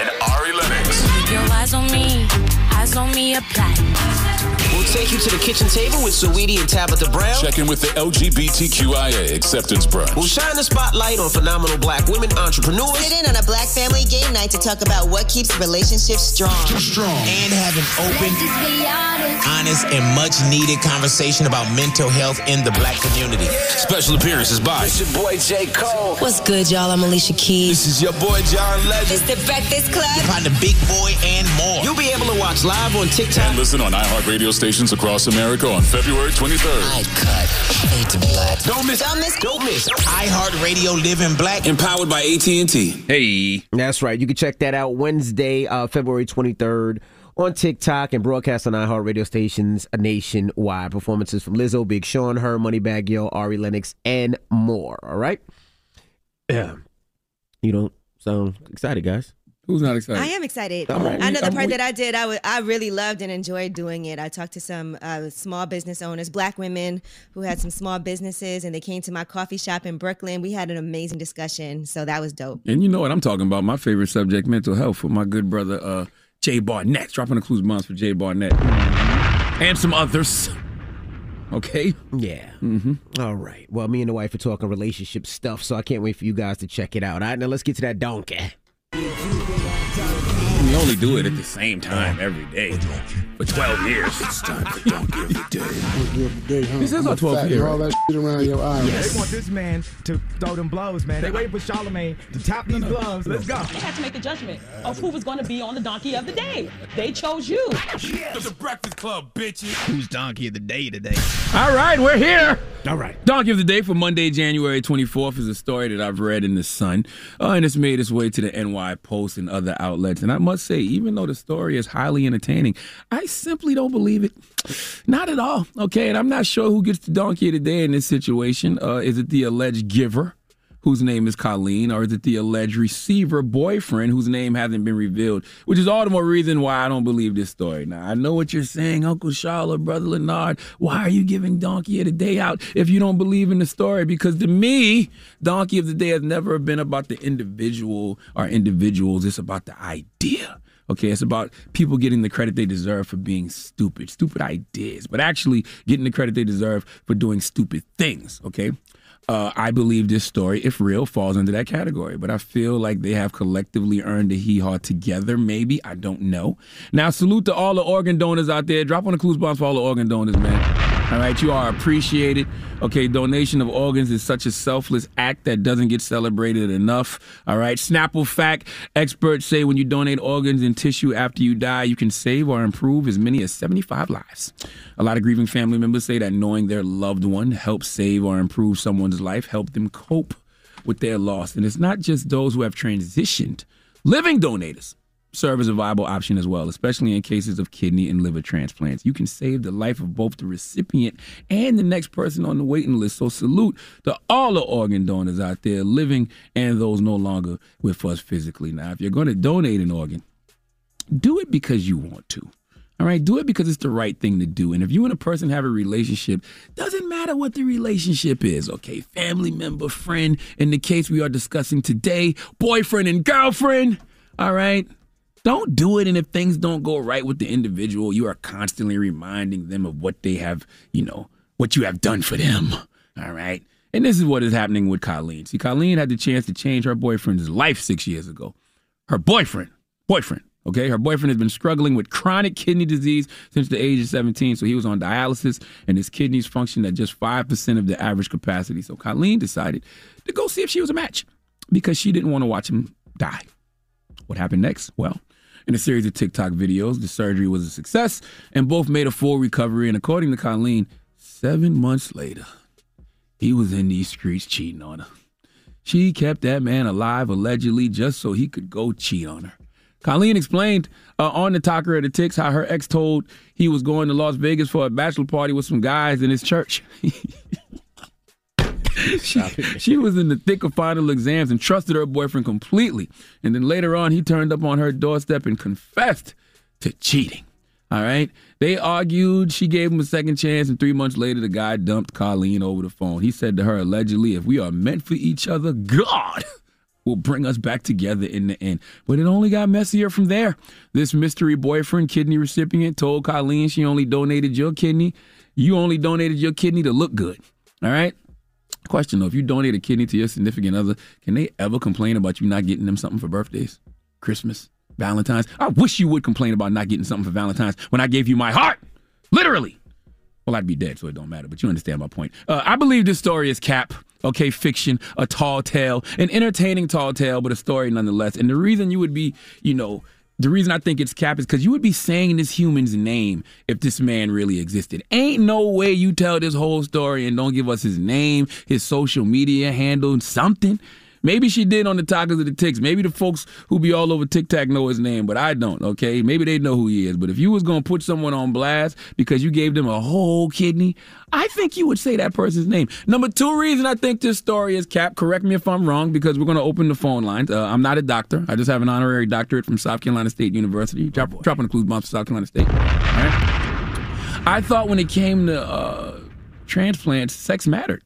And Ari Lennox. Keep your eyes on me. Eyes on me apply. We'll take you to the kitchen table with Saweetie and Tabitha Brown. Check in with the LGBTQIA acceptance brunch. We'll shine the spotlight on phenomenal black women entrepreneurs. Sit in on a black family game night to talk about what keeps relationships strong. strong. And have an open, honest, and much needed conversation about mental health in the black community. Special appearances by It's your boy J. Cole. What's good, y'all? I'm Alicia Keys. This is your boy John Legend. It's the Breakfast Club. Partner Big Boy and more. You'll be able to watch live on TikTok. And listen on iHeartRadio stations across America on February 23rd. I cut. Fade to black. Don't miss. Don't miss. Don't miss. iHeartRadio Living Black. Empowered by AT&T. Hey. That's right. You can check that out Wednesday, uh, February 23rd on TikTok and broadcast on iHeartRadio stations nationwide. Performances from Lizzo, Big Sean, H.E.R., Moneybagg Yo, Ari Lennox, and more. All right? Yeah. You don't sound excited, guys. Who's not excited? I am excited. All right. I know the I'm part that I did. I I really loved and enjoyed doing it. I talked to some uh, small business owners, black women who had some small businesses, and they came to my coffee shop in Brooklyn. We had an amazing discussion, so that was dope. And you know what I'm talking about? My favorite subject, mental health, with my good brother uh, Jay Barnett. Dropping the clues months for Jay Barnett and some others. Okay. Yeah. Mm-hmm. All right. Well, me and the wife are talking relationship stuff, so I can't wait for you guys to check it out. All right, now let's get to that donkey. We only do it at the same time every day for 12 years. It's time for Donkey of the Day. This is our 12th year. all that shit around your eyes. They want this man to throw them blows, man. They waiting for Charlamagne to tap these gloves. Let's go. They had to make a judgment of who was going to be on the donkey of the day. They chose you. The Breakfast Club, bitches. Who's donkey of the day today? All right, we're here. All right. Donkey of the Day for Monday, January 24th is a story that I've read in The Sun, uh, and it's made its way to the NY Post and other outlets. And I must say, even though the story is highly entertaining, I simply don't believe it. Not at all. Okay, and I'm not sure who gets the Donkey today in this situation. Uh, is it the alleged giver? Whose name is Colleen, or is it the alleged receiver boyfriend whose name hasn't been revealed? Which is all the more reason why I don't believe this story. Now, I know what you're saying, Uncle Charlotte, Brother Lenard. Why are you giving Donkey of the Day out if you don't believe in the story? Because to me, Donkey of the Day has never been about the individual or individuals. It's about the idea. Okay, it's about people getting the credit they deserve for being stupid, stupid ideas, but actually getting the credit they deserve for doing stupid things. Okay. Uh, I believe this story, if real, falls under that category. But I feel like they have collectively earned a hee haw together, maybe. I don't know. Now, salute to all the organ donors out there. Drop on the clues box for all the organ donors, man. All right, you are appreciated. Okay, donation of organs is such a selfless act that doesn't get celebrated enough. All right, Snapple fact experts say when you donate organs and tissue after you die, you can save or improve as many as 75 lives. A lot of grieving family members say that knowing their loved one helps save or improve someone's life, help them cope with their loss. And it's not just those who have transitioned, living donators serve as a viable option as well, especially in cases of kidney and liver transplants. You can save the life of both the recipient and the next person on the waiting list. So salute to all the organ donors out there, living and those no longer with us physically. Now, if you're going to donate an organ, do it because you want to. All right, do it because it's the right thing to do. And if you and a person have a relationship, doesn't matter what the relationship is, okay? Family member, friend, in the case we are discussing today, boyfriend and girlfriend, all right? Don't do it. And if things don't go right with the individual, you are constantly reminding them of what they have, you know, what you have done for them. All right. And this is what is happening with Colleen. See, Colleen had the chance to change her boyfriend's life six years ago. Her boyfriend, boyfriend, okay? Her boyfriend has been struggling with chronic kidney disease since the age of 17. So he was on dialysis and his kidneys function at just 5% of the average capacity. So Colleen decided to go see if she was a match because she didn't want to watch him die. What happened next? Well, in a series of TikTok videos. The surgery was a success, and both made a full recovery. And according to Colleen, seven months later, he was in these streets cheating on her. She kept that man alive allegedly just so he could go cheat on her. Colleen explained uh, on the Talker of the Ticks how her ex told he was going to Las Vegas for a bachelor party with some guys in his church. she, she was in the thick of final exams and trusted her boyfriend completely. And then later on, he turned up on her doorstep and confessed to cheating. All right. They argued. She gave him a second chance. And three months later, the guy dumped Colleen over the phone. He said to her, allegedly, if we are meant for each other, God will bring us back together in the end. But it only got messier from there. This mystery boyfriend, kidney recipient, told Colleen she only donated your kidney. You only donated your kidney to look good. All right. Question though, if you donate a kidney to your significant other, can they ever complain about you not getting them something for birthdays, Christmas, Valentine's? I wish you would complain about not getting something for Valentine's when I gave you my heart, literally. Well, I'd be dead, so it don't matter. But you understand my point. Uh, I believe this story is cap. Okay, fiction, a tall tale, an entertaining tall tale, but a story nonetheless. And the reason you would be, you know, the reason I think it's cap is because you would be saying this human's name if this man really existed. Ain't no way you tell this whole story and don't give us his name, his social media handle, something. Maybe she did on the Talkers of the Ticks. Maybe the folks who be all over TikTok know his name, but I don't, okay? Maybe they know who he is. But if you was going to put someone on blast because you gave them a whole kidney, I think you would say that person's name. Number two reason I think this story is cap, correct me if I'm wrong, because we're going to open the phone lines. Uh, I'm not a doctor. I just have an honorary doctorate from South Carolina State University. Drop, oh dropping the clues bomb for South Carolina State. All right? I thought when it came to uh, transplants, sex mattered.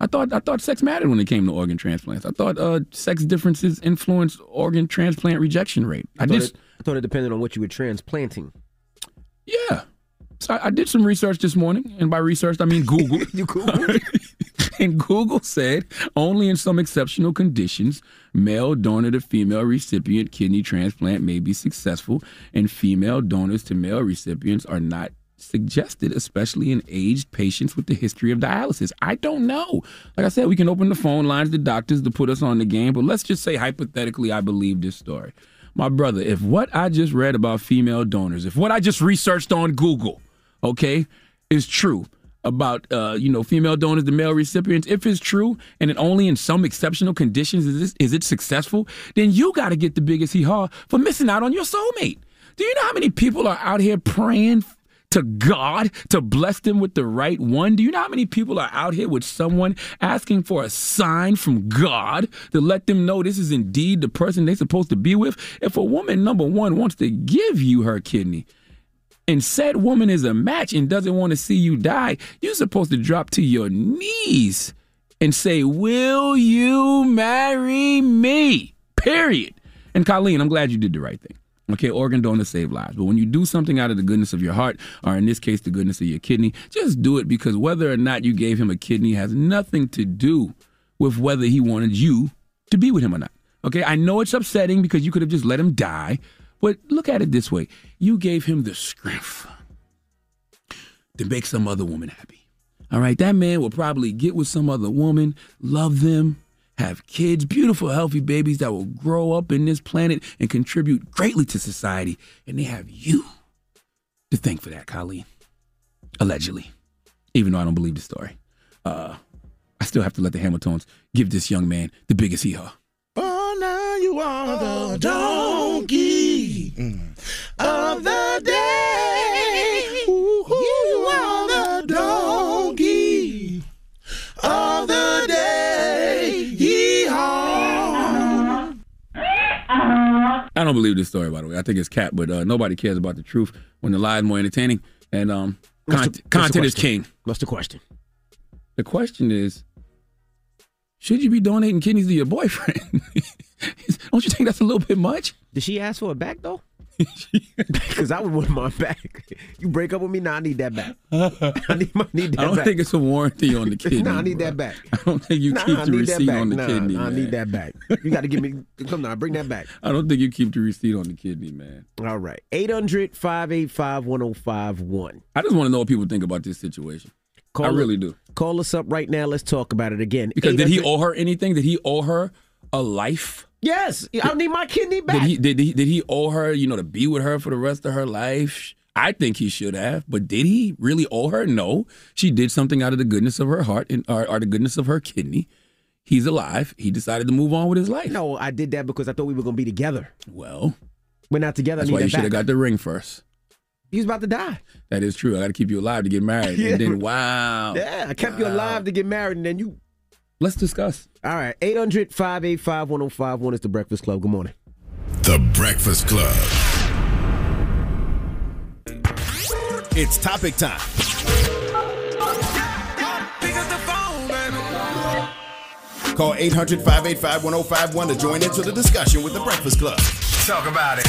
I thought I thought sex mattered when it came to organ transplants. I thought uh, sex differences influenced organ transplant rejection rate. I, I just it, I thought it depended on what you were transplanting. Yeah. So I, I did some research this morning, and by research I mean Google. you Google. and Google said only in some exceptional conditions, male donor to female recipient kidney transplant may be successful, and female donors to male recipients are not suggested, especially in aged patients with the history of dialysis. I don't know. Like I said, we can open the phone lines to doctors to put us on the game, but let's just say hypothetically, I believe this story. My brother, if what I just read about female donors, if what I just researched on Google, okay, is true about uh, you know female donors to male recipients, if it's true and it only in some exceptional conditions is, this, is it successful, then you got to get the biggest hee haw for missing out on your soulmate. Do you know how many people are out here praying to God to bless them with the right one? Do you know how many people are out here with someone asking for a sign from God to let them know this is indeed the person they're supposed to be with? If a woman, number one, wants to give you her kidney, and said woman is a match and doesn't want to see you die, you're supposed to drop to your knees and say, Will you marry me? Period. And Colleen, I'm glad you did the right thing. Okay, organ donors save lives. But when you do something out of the goodness of your heart, or in this case, the goodness of your kidney, just do it because whether or not you gave him a kidney has nothing to do with whether he wanted you to be with him or not. Okay, I know it's upsetting because you could have just let him die, but look at it this way you gave him the strength to make some other woman happy. All right, that man will probably get with some other woman, love them, have kids, beautiful, healthy babies that will grow up in this planet and contribute greatly to society. And they have you to thank for that, Colleen. Allegedly. Even though I don't believe the story. Uh, I still have to let the Hamiltones give this young man the biggest hee haw. Oh, now you are the donkey of the day. You are the donkey of the day. I don't believe this story, by the way. I think it's cat, but uh, nobody cares about the truth when the lie is more entertaining. And um, con- the- content is king. What's the question? The question is should you be donating kidneys to your boyfriend? don't you think that's a little bit much? Did she ask for it back though? Because I would want mine back. You break up with me, now I need that back. I need, my, need that I don't back. think it's a warranty on the kidney. Nah, I need bro. that back. I don't think you Nah, keep I the receipt on the Nah, kidney. nah, I need that back. You got to give me. Come on, bring that back. I don't think you keep the receipt on the kidney, man. All right. 800 585 1051. I just want to know what people think about this situation. I really do. Call us up right now. Let's talk about it again. Because did he owe her anything? Did he owe her a life? Yes. I need my kidney back. Did he did he did he owe her, you know, to be with her for the rest of her life? I think he should have, but did he really owe her? No. She did something out of the goodness of her heart and or, or the goodness of her kidney. He's alive. He decided to move on with his life. No, I did that because I thought we were going to be together. Well, we're not together. That's why you should have got the ring first. He was about to die. That is true. I got to keep you alive to get married. Yeah. And then, wow. Yeah, I kept you alive to get married, and then you. Let's discuss. All right. 800 585 1051 is the Breakfast Club. Good morning. The Breakfast Club. It's topic time. Call 800 585 1051 to join into the discussion with The Breakfast Club. Talk about it.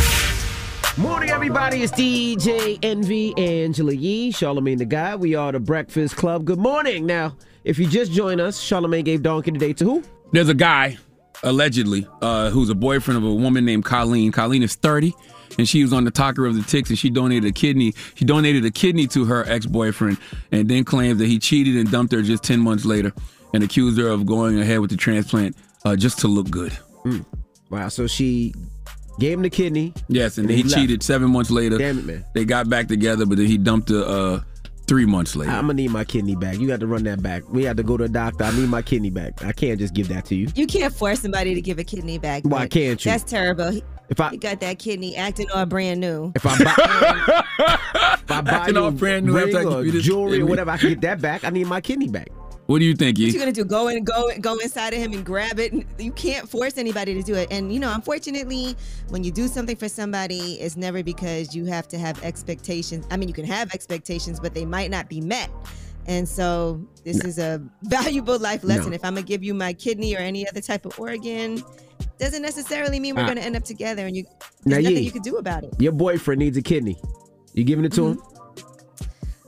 Morning, everybody. It's DJ Envy, Angela Yee, Charlamagne the God. We are the Breakfast Club. Good morning. Now, if you just join us, Charlamagne gave Donkey today to who? There's a guy, allegedly, uh, who's a boyfriend of a woman named Colleen. Colleen is 30, and she was on the talker of the ticks, and she donated a kidney. She donated a kidney to her ex-boyfriend, and then claims that he cheated and dumped her just 10 months later, and accused her of going ahead with the transplant uh, just to look good. Wow. So she gave him the kidney. Yes, and, And he he cheated seven months later. Damn it, man. They got back together, but then he dumped her uh, three months later. I'm gonna need my kidney back. You got to run that back. We had to go to a doctor. I need my kidney back. I can't just give that to you. You can't force somebody to give a kidney back. Why can't you? That's terrible. He, If I he got that kidney acting all brand new. if I buy, if I buy Acting you all brand new ring after I or give you this jewelry or whatever, I can get that back. I need my kidney back. What do you think, What you gonna do? Go and go go inside of him and grab it. You can't force anybody to do it. And you know, unfortunately, when you do something for somebody, it's never because you have to have expectations. I mean, you can have expectations, but they might not be met. And so this is a valuable life lesson. No. If I'm gonna give you my kidney or any other type of organ, doesn't necessarily mean we're Ah. gonna end up together. And you there's nothing you can do about it. Your boyfriend needs a kidney. You giving it to him?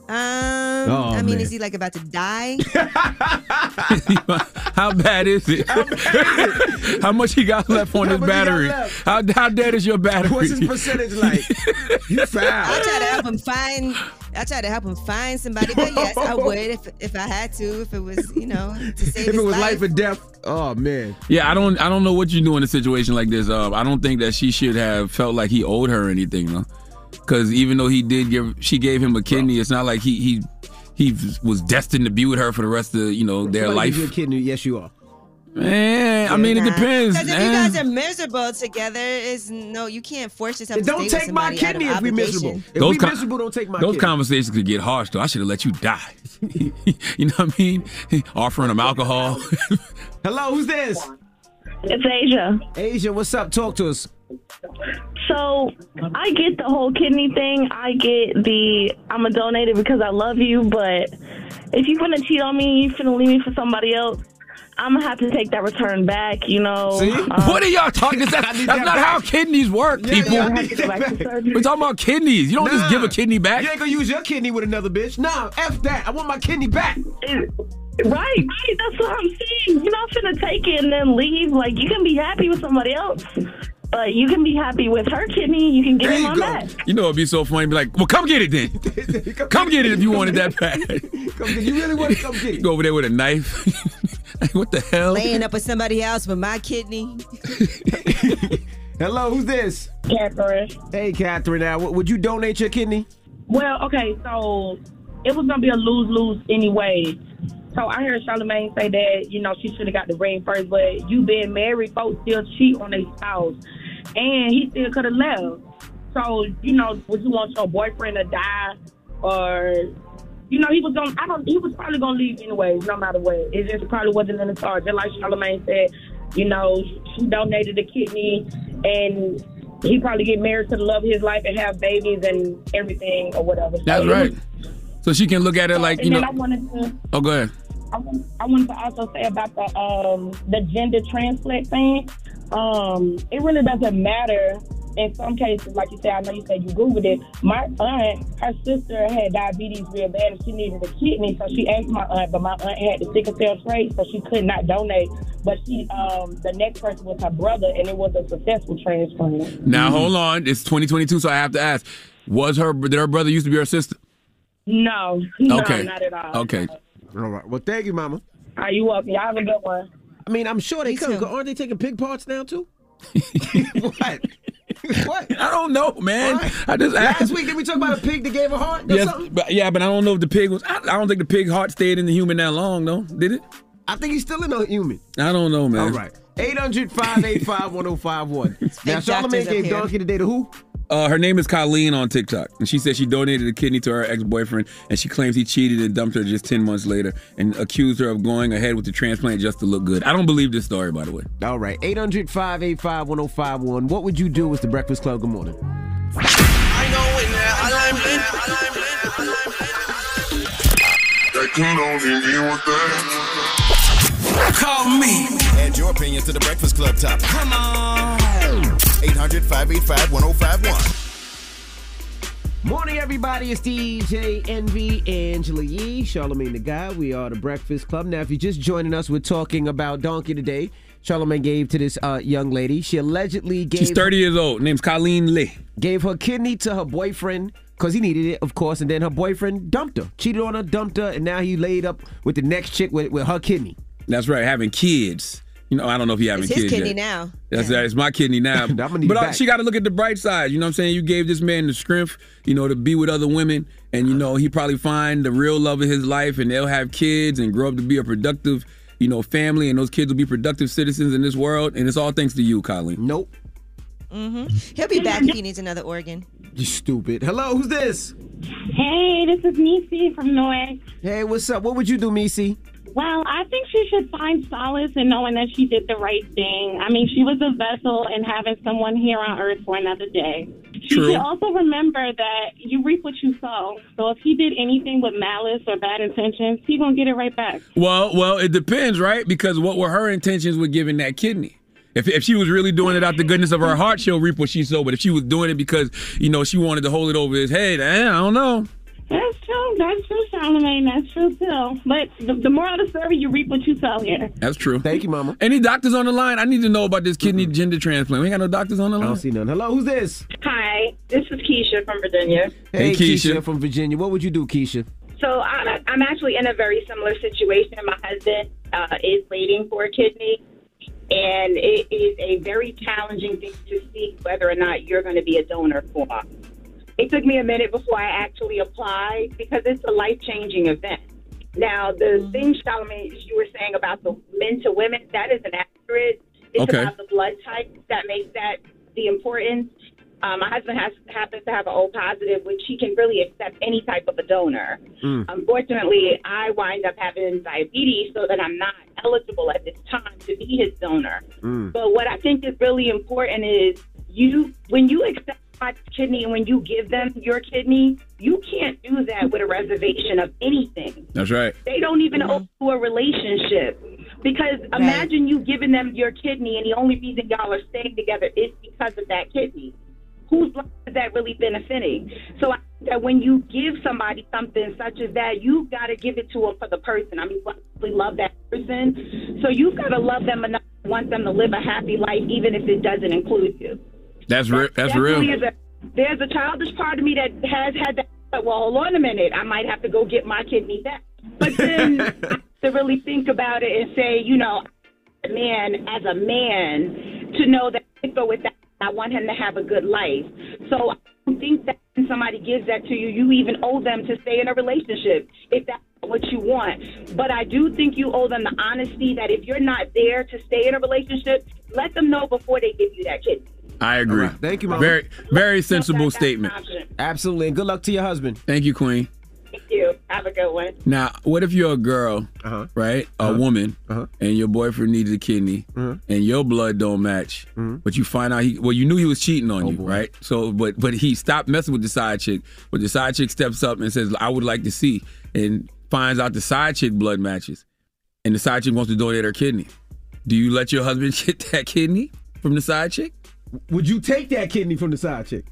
Um, Oh, I mean, man. is he like about to die? How bad is it? How much he got left on How his much he got battery? How how dead is your battery? What's his percentage like? you foul. I foul. try to help him find. I try to help him find somebody, but yes, I would if if I had to, if it was you know to save If his it was life. life or death, oh man. Yeah, I don't I don't know what you do in a situation like this. Um, I don't think that she should have felt like he owed her anything, though. Because even though he did give, she gave him a kidney. It's not like he he he was destined to be with her for the rest of you know their Somebody life. give you a kidney. Yes, you are. Man, I mean it depends. Because if you guys are miserable together, is no, you can't force yourself. It to don't stay with take my somebody out of kidney if we obligation. miserable. If Those we con- miserable, don't take my Those kidney. conversations could get harsh, though. I should have let you die. you know what I mean? Offering him alcohol. Hello, who's this? It's Asia. Asia, what's up? Talk to us. So I get the whole kidney thing. I get the I'm a donate it because I love you, but if you're gonna cheat on me, you're gonna leave me for somebody else. I'm gonna have to take that return back. You know. See? Um, what are y'all talking? That's, that's I not need that how kidneys work, Yeah, people. yeah, I need that back. We're talking about kidneys. You don't just give a kidney back. You ain't gonna use your kidney with another bitch. Nah, F that. I want my kidney back. Right, right. That's what I'm saying. You're not gonna take it and then leave. Like you can be happy with somebody else, but you can be happy with her kidney. You can give There me you my go. back. You know, it'd be so funny. Be like, well, come get it then. come get it if you wanted that bad. Come get, you really want to come get it? Go over there with a knife. Like, what the hell? Laying up with somebody else with my kidney. Hello, who's this? Catherine. Hey, Catherine. Now, would you donate your kidney? Well, okay, so it was gonna be a lose lose anyway. So I heard Charlamagne say that you know she should have got the ring first, but you being married, folks still cheat on their spouse, and he still could have left. So you know, would you want your boyfriend to die, or you know, he was gonna? I don't. He was probably gonna leave anyways, no matter what. It just probably wasn't in the stars. Just like Charlamagne said, you know, she donated a kidney, and he probably get married to the love of his life and have babies and everything or whatever. So That's it right. was- So she can look at it like, you know. I wanted to. Oh, go ahead. I want, I wanted to also say about the um the gender transplant thing. Um, it really doesn't matter in some cases. Like you said, I know you said you googled it. My aunt, her sister had diabetes real bad, and she needed a kidney. So she asked my aunt, but my aunt had the sickle cell trait, so she could not donate. But she, um, the next person was her brother, and it was a successful transplant. Now, hold on. It's 2022, so I have to ask. Was her, did her brother used to be her sister? No, no, Okay. not at all. Okay. All right. Well, thank you, Mama. Are you welcome? Y'all have a good one. I mean, I'm sure they come. Aren't they taking pig parts now too? what? what? I don't know, man. I just Last asked. week did we talk about a pig that gave a heart or Yes, something? but yeah, but I don't know if the pig was. I, I don't think the pig heart stayed in the human that long, though. Did it? I think he's still in the human. I don't know, man. All right. 800-585-1051. Now, doctors Charlamagne gave here. Donkey today to who? Uh, her name is Colleen on TikTok, and she said she donated a kidney to her ex-boyfriend, and she claims he cheated and dumped her just ten months later, and accused her of going ahead with the transplant just to look good. I don't believe this story, by the way. All right. 800-585-1051. What would you do with the Breakfast Club? Good morning. Call me. Add your opinion to the Breakfast Club topic. Come on. 800 585 1051. Morning, everybody. It's DJ Envy, Angela Yee, Charlamagne the God. We are the Breakfast Club. Now, if you're just joining us, we're talking about Donkey today. Charlamagne gave to this uh, young lady. She allegedly gave She's 30 years old. Name's Colleen Lee. gave her kidney to her boyfriend because he needed it, of course, and then her boyfriend dumped her, cheated on her, dumped her, and now he laid up with the next chick with, with her kidney. That's right, having kids. You know, I don't know if you having It's his kids kidney yet. now. That's right. It's my kidney now. but it uh, she got to look at the bright side. You know what I'm saying? You gave this man the strength, you know, to be with other women, and you know he probably find the real love of his life, and they'll have kids and grow up to be a productive, you know, family, and those kids will be productive citizens in this world. And it's all thanks to you, Colleen. Nope. hmm He'll be back if he needs another organ. You stupid. Hello, who's this? Hey, this is Nisi from North. Hey, what's up? What would you do, Missy? Well, I think she should find solace in knowing that she did the right thing. I mean, she was a vessel and having someone here on earth for another day. She True. should also remember that you reap what you sow. So if he did anything with malice or bad intentions, he gonna get it right back. Well, well, it depends, right? Because what were her intentions with giving that kidney? If, if she was really doing it out the goodness of her heart, she'll reap what she sowed. But if she was doing it because you know she wanted to hold it over his head, eh, I don't know. That's true. That's true, Charlamagne. That's true too. But the, the moral of the story, you reap what you sow here. That's true. Thank you, Mama. Any doctors on the line? I need to know about this kidney gender transplant. We ain't got no doctors on the line. I don't see none. Hello, who's this? Hi, this is Keisha from Virginia. Hey, Hey, Keisha. from Virginia. What would you do, Keisha? So I'm, I'm actually in a very similar situation. My husband uh, is waiting for a kidney, and it is a very challenging thing to see whether or not you're going to be a donor for. It took me a minute before I actually applied because it's a life changing event. Now, the mm-hmm. thing, Charlamagne, you were saying about the men to women, that is inaccurate. It's Okay. about the blood type that makes that the importance. Um, my husband has happens to have an O positive, which he can really accept any type of a donor. Mm. Unfortunately, I wind up having diabetes, so that I'm not eligible at this time to be his donor. Mm. But what I think is really important is you when you accept my kidney and when you give them your kidney, you can't do that with a reservation of anything. That's right. They don't even mm-hmm. owe you a relationship. Because imagine you giving them your kidney, and the only reason y'all are staying together is because of that kidney. Whose life is that really benefiting? So I think that when you give somebody something such as that, you've got to give it to them for the person. I mean, you actually love that person, so you've got to love them enough to want them to live a happy life, even if it doesn't include you. That's real. That's real. a- there's a childish part of me that has had that. Well, hold on a minute. I might have to go get my kidney back. But then to really think about it and say, you know, man as a man to know that I go with that. I want him to have a good life. So I don't think that when somebody gives that to you, you even owe them to stay in a relationship if that's what you want. But I do think you owe them the honesty that if you're not there to stay in a relationship, let them know before they give you that kidney. I agree. Thank you, Mama. Very, very sensible statement. Absolutely. And good luck to your husband. Thank you, Queen. Thank you. Have a good one. Now, what if you're a girl, Uh-huh. right? A woman, and your boyfriend needs a kidney, Uh-huh. and your blood don't match, but you find out he well, you knew he was cheating on Oh, you, right? So, but but he stopped messing with the side chick, but the side chick steps up and says, "I would like to see," and finds out the side chick blood matches, and the side chick wants to donate her kidney. Do you let your husband get that kidney from the side chick? Would you take that kidney from the side chick?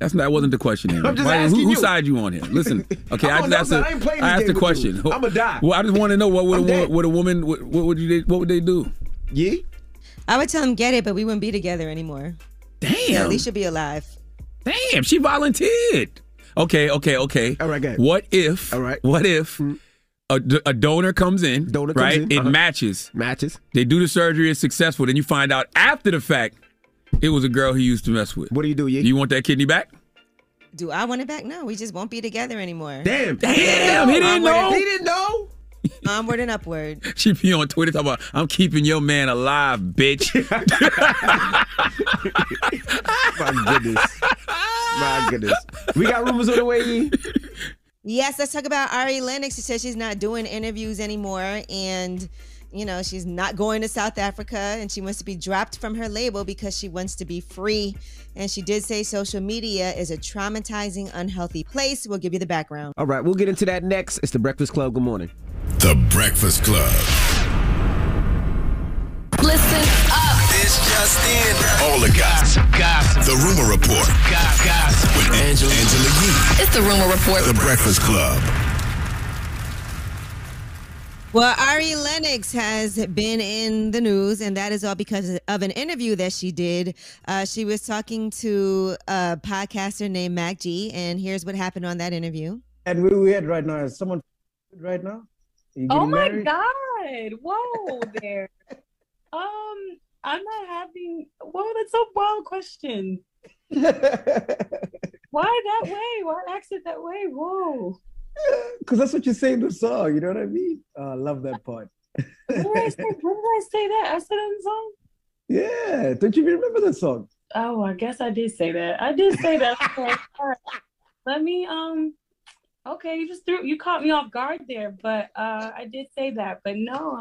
That's not, that wasn't the question. Amy. I'm just Why- asking who, you. whose side you on here? Listen, okay, I I just know, asked. a- I I asked game the question. you. I'ma die. Well, I just want to know what would a I'm woman, dead. would a woman, what, what would you, what would they do? Yeah. I would tell him get it, but we wouldn't be together anymore. Damn. at least she'll be alive. Damn, she volunteered. Okay, okay, okay. All right, go ahead. What if? All right. What if a a donor comes in? Donor comes right? in, It uh-huh. matches. Matches. They do the surgery. It's successful. Then you find out after the fact it was a girl he used to mess with. What do you do? You want that kidney back? Do I want it back? No, we just won't be together anymore. Damn. Damn, he didn't Onward know. and- He didn't know. Onward and upward. She be on Twitter talking about, I'm keeping your man alive, bitch. My goodness. My goodness. We got rumors on the way, Yee. Yes, let's talk about Ari Lennox. She says she's not doing interviews anymore and you know, she's not going to South Africa and she wants to be dropped from her label because she wants to be free. And she did say social media is a traumatizing, unhealthy place. We'll give you the background. All right, we'll get into that next. It's the Breakfast Club. Good morning. The Breakfast Club. Listen up. This just in. All the gossip. Gossip. The Rumor Report. Gossip. With Angela, Angela Yee. It's the Rumor Report. The Breakfast Club. Well, Ari Lennox has been in the news, and that is all because of an interview that she did. Uh, she was talking to a podcaster named Mac G, and here's what happened on that interview. And where we at right now? Is someone right now? Oh my married? god! Whoa there. um, I'm not having. Whoa, that's a wild question. Why that way? Why ask it that way? Whoa. Because that's what you say in the song. You know what I mean? Oh, I love that part. When did I say? When did I say that? I said it in the song. Yeah. Don't you remember that song? Oh, I guess I did say that. I did say that. Okay, all right. Let me um. Okay, you just threw you caught me off guard there, but uh, I did say that. But no,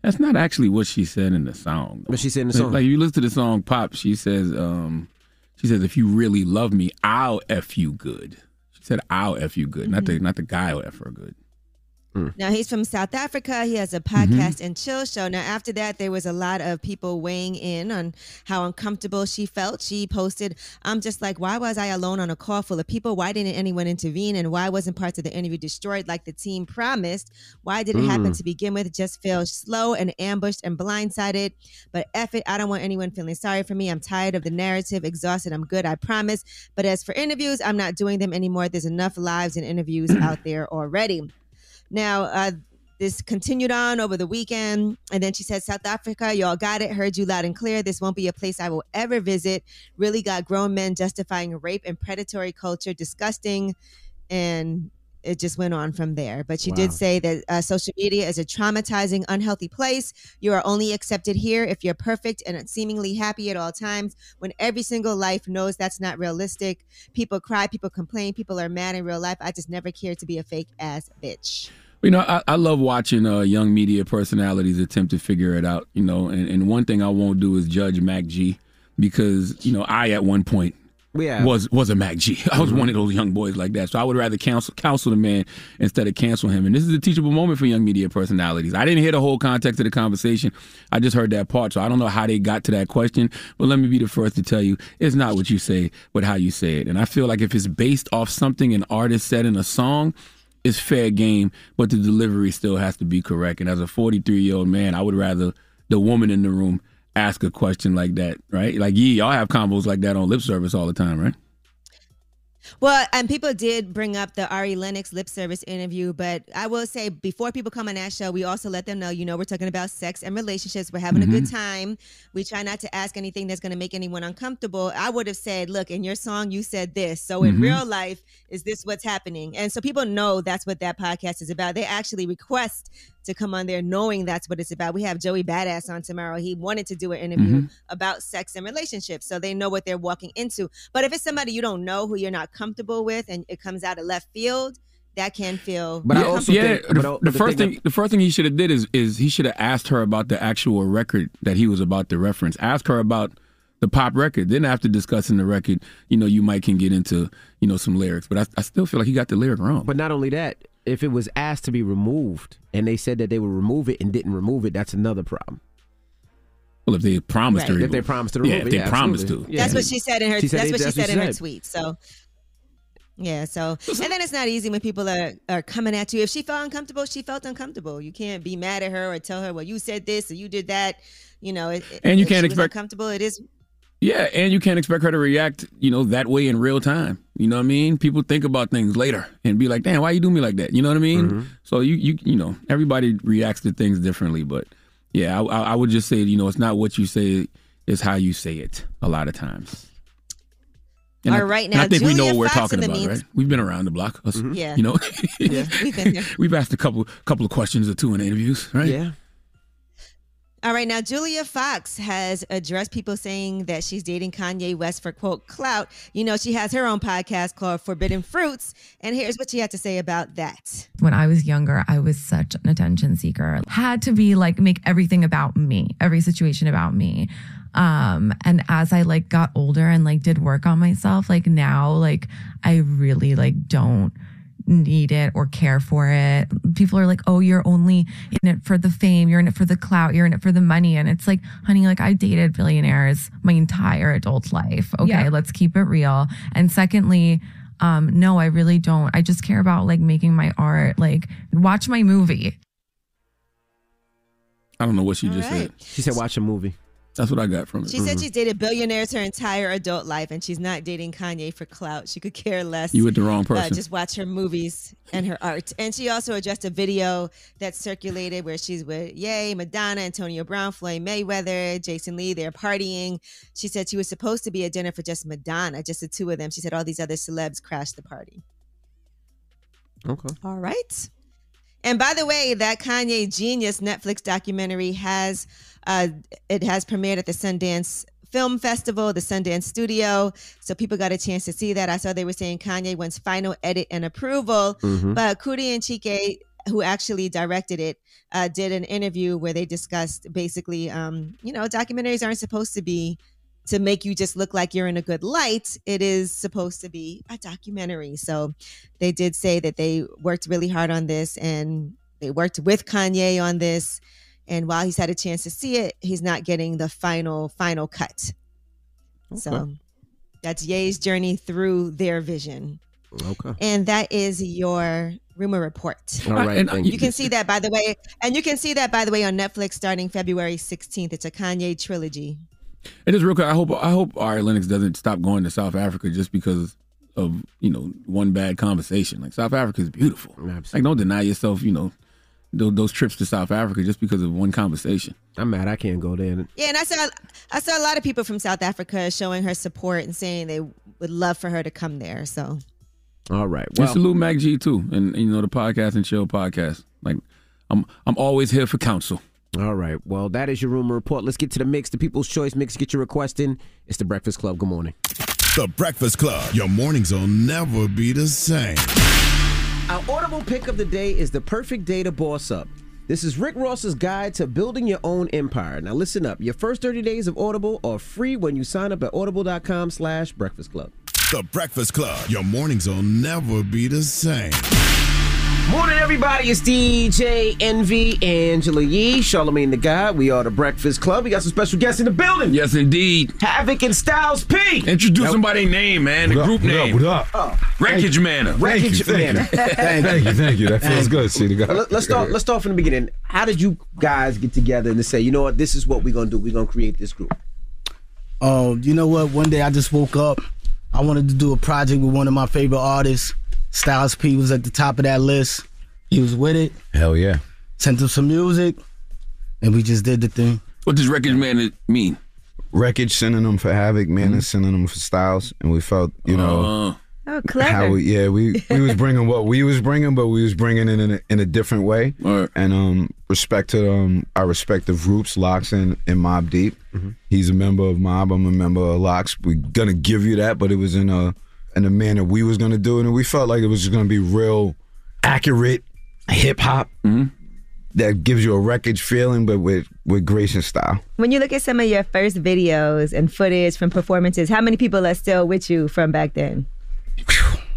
That's not actually what she said in the song. What she said in the song? Like you listen to the song Pop, she says, um, she says, if you really love me, I'll F you good. She said I'll F you good, not the mm-hmm. not the guy will F her good. Now he's from South Africa. He has a Mm-hmm. podcast and chill show. Now after that, there was a lot of people weighing in on how uncomfortable she felt. She posted, "I'm just like, why was I alone on a call full of people? Why didn't anyone intervene? And why wasn't parts of the interview destroyed like the team promised? Why did it happen Mm. to begin with? Just feel slow and ambushed and blindsided. But F it, I don't want anyone feeling sorry for me. I'm tired of the narrative, exhausted. I'm good, I promise. But as for interviews, I'm not doing them anymore. There's enough lives and interviews out there already." Now, uh, this continued on over the weekend. And then she said, South Africa, y'all got it. Heard you loud and clear. This won't be a place I will ever visit. Really got grown men justifying rape and predatory culture. Disgusting. And it just went on from there. But she Wow. did say that uh, social media is a traumatizing, unhealthy place. You are only accepted here if you're perfect and seemingly happy at all times, when every single life knows that's not realistic. People cry, people complain, people are mad in real life. I just never cared to be a fake ass bitch. You know, I, I love watching uh, young media personalities attempt to figure it out. You know, and, and one thing I won't do is judge Mac G because you know I at one point Yeah. was was a Mac G. I was mm-hmm. one of those young boys like that. So I would rather counsel counsel the man instead of cancel him. And this is a teachable moment for young media personalities. I didn't hear the whole context of the conversation. I just heard that part. So I don't know how they got to that question. But let me be the first to tell you, it's not what you say, but how you say it. And I feel like if it's based off something an artist said in a song, it's fair game, but the delivery still has to be correct. And as a 43 year old man, I would rather the woman in the room ask a question like that, right? Like, yeah, y'all have combos like that on lip service all the time, right? Well, and people did bring up the Ari Lennox lip service interview, but I will say before people come on that show, we also let them know, you know, we're talking about sex and relationships. We're having a good Mhm. time. We try not to ask anything that's going to make anyone uncomfortable. I would have said, look, in your song, you said this. So in Mhm. real life, is this what's happening? And so people know that's what that podcast is about. They actually request to come on there knowing that's what it's about. We have Joey Badass on tomorrow. He wanted to do an interview Mhm. about sex and relationships. So they know what they're walking into. But if it's somebody you don't know who you're not comfortable with and it comes out of left field, that can feel But I also yeah, the, the first thing the first thing he should have did is is he should have asked her about the actual record that he was about to reference. Ask her about the pop record. Then after discussing the record, you know, you might can get into you know some lyrics. But I, I still feel like he got the lyric wrong. But not only that, if it was asked to be removed and they said that they would remove it and didn't remove it, that's another problem. Well, if they promised Right. to, If they promised to yeah, remove if they yeah, promised absolutely. to. That's what she said in her. She said that's it- what she that's what said she in her tweet. So, yeah. So, and then it's not easy when people are are coming at you. If she felt uncomfortable, she felt uncomfortable. You can't be mad at her or tell her, "Well, you said this or you did that." You know, it, And you if can't she was expect- uncomfortable. It is Yeah, and you can't expect her to react, you know, that way in real time. You know what I mean? People think about things later and be like, "Damn, why you do me like that?" You know what I mean? Mm-hmm. So you you you know, everybody reacts to things differently, but yeah, I, I I would just say, you know, it's not what you say, it's how you say it. A lot of times. And All I, right, and I now, think we know what we're Fox talking about, means- right? We've been around the block, us, Yeah. you know. Yeah, we've been there. We've asked a couple couple of questions or two in interviews, right? Yeah. All right, now Julia Fox has addressed people saying that she's dating Kanye West for quote clout. You know, she has her own podcast called Forbidden Fruits, and here's what she had to say about that. when I was younger, I was such an attention seeker. Had to be like make everything about me, every situation about me. Um and as I like got older and like did work on myself, like now like I really like don't need it or care for it. People are like, "Oh, you're only in it for the fame, you're in it for the clout, you're in it for the money." And it's like, "Honey, like I dated billionaires my entire adult life. Okay, Yeah. let's keep it real." And secondly, um no, I really don't. I just care about like making my art, like watch my movie. I don't know what she just right. said. She said, "Watch a movie." That's what I got from it. She said she's dated billionaires her entire adult life, and she's not dating Kanye for clout. She could care less. You with the wrong Uh, person. just watch her movies and her art. And she also addressed a video that circulated where she's with Ye, Madonna, Antonio Brown, Floyd Mayweather, Jason Lee. They're partying. She said she was supposed to be a dinner for just Madonna, just the two of them. She said all these other celebs crashed the party. Okay. All right. And by the way, that Kanye Genius Netflix documentary has uh it has premiered at the Sundance Film Festival, the Sundance Studio. So people got a chance to see that. I saw they were saying Kanye wants final edit and approval. Mhm. But Coodie and Chike, who actually directed it, uh, did an interview where they discussed basically, um, you know, documentaries aren't supposed to be to make you just look like you're in a good light. It is supposed to be a documentary. So they did say that they worked really hard on this and they worked with Kanye on this. And while he's had a chance to see it, he's not getting the final, final cut. So that's Ye's journey through their vision. Okay. And that is your rumor report. All right, And, uh, thank You can see that by the way, and you can see that by the way on Netflix starting February 16th. It's a Kanye trilogy. It is real quick. I hope I hope Ari Lennox doesn't stop going to South Africa just because of you know one bad conversation. Like South Africa is beautiful. Absolutely. Like don't deny yourself. You know those, those trips to South Africa just because of one conversation. I'm mad. I can't go there. Yeah, and I saw I saw a lot of people from South Africa showing her support and saying they would love for her to come there. So All right. Well, Well, salute Mac G too, and you know the podcast and chill podcast. Like I'm I'm always here for counsel. All right. Well, that is your rumor report. Let's get to the mix. The People's Choice mix. Get your request in. It's the Breakfast Club. Good morning. The Breakfast Club. Your mornings will never be the same. Our audible pick of the day is the perfect day to boss up. This is Rick Ross's guide to building your own empire. Now listen up. Your first 30 days of Audible are free when you sign up at audible.com slash breakfast club. The Breakfast Club. Your mornings will never be the same. Morning, everybody. It's DJ Envy, Angela Yee, Charlamagne the God. We are the Breakfast Club. We got some special guests in the building. Yes, indeed. Havoc and Styles P. Introduce somebody's name, man. The What up, group what up, name. what up? Oh, Wreckage Manor. Wreckage Thank you, thank you. Thank you, thank you. That feels good, see the guy. Let- Let's start. Let's start from the beginning. How did you guys get together and say, you know what, this is what we're gonna do. We're gonna create this group. Um, you know what? One day I just woke up. I wanted to do a project with one of my favorite artists. Styles P was at the top of that list. He was with it. Hell yeah. Sent him some music, and we just did the thing. What does Wreckage Man mean? Wreckage synonym for Havoc, man Mm-hmm. is synonym for Styles, and we felt, you know, Oh, clever. how we, yeah, we we was bringing what we was bringing, but we was bringing it in a, in a different way. And um, respect to um our respective groups, Lox and, and Mobb Deep. Mm-hmm. He's a member of Mobb. I'm a member of Lox. We're gonna give you that, but it was in a in the manner we was gonna do it, and we felt like it was just gonna be real accurate hip hop mm-hmm. that gives you a wreckage feeling, but with with grace and style. When you look at some of your first videos and footage from performances, how many people are still with you from back then?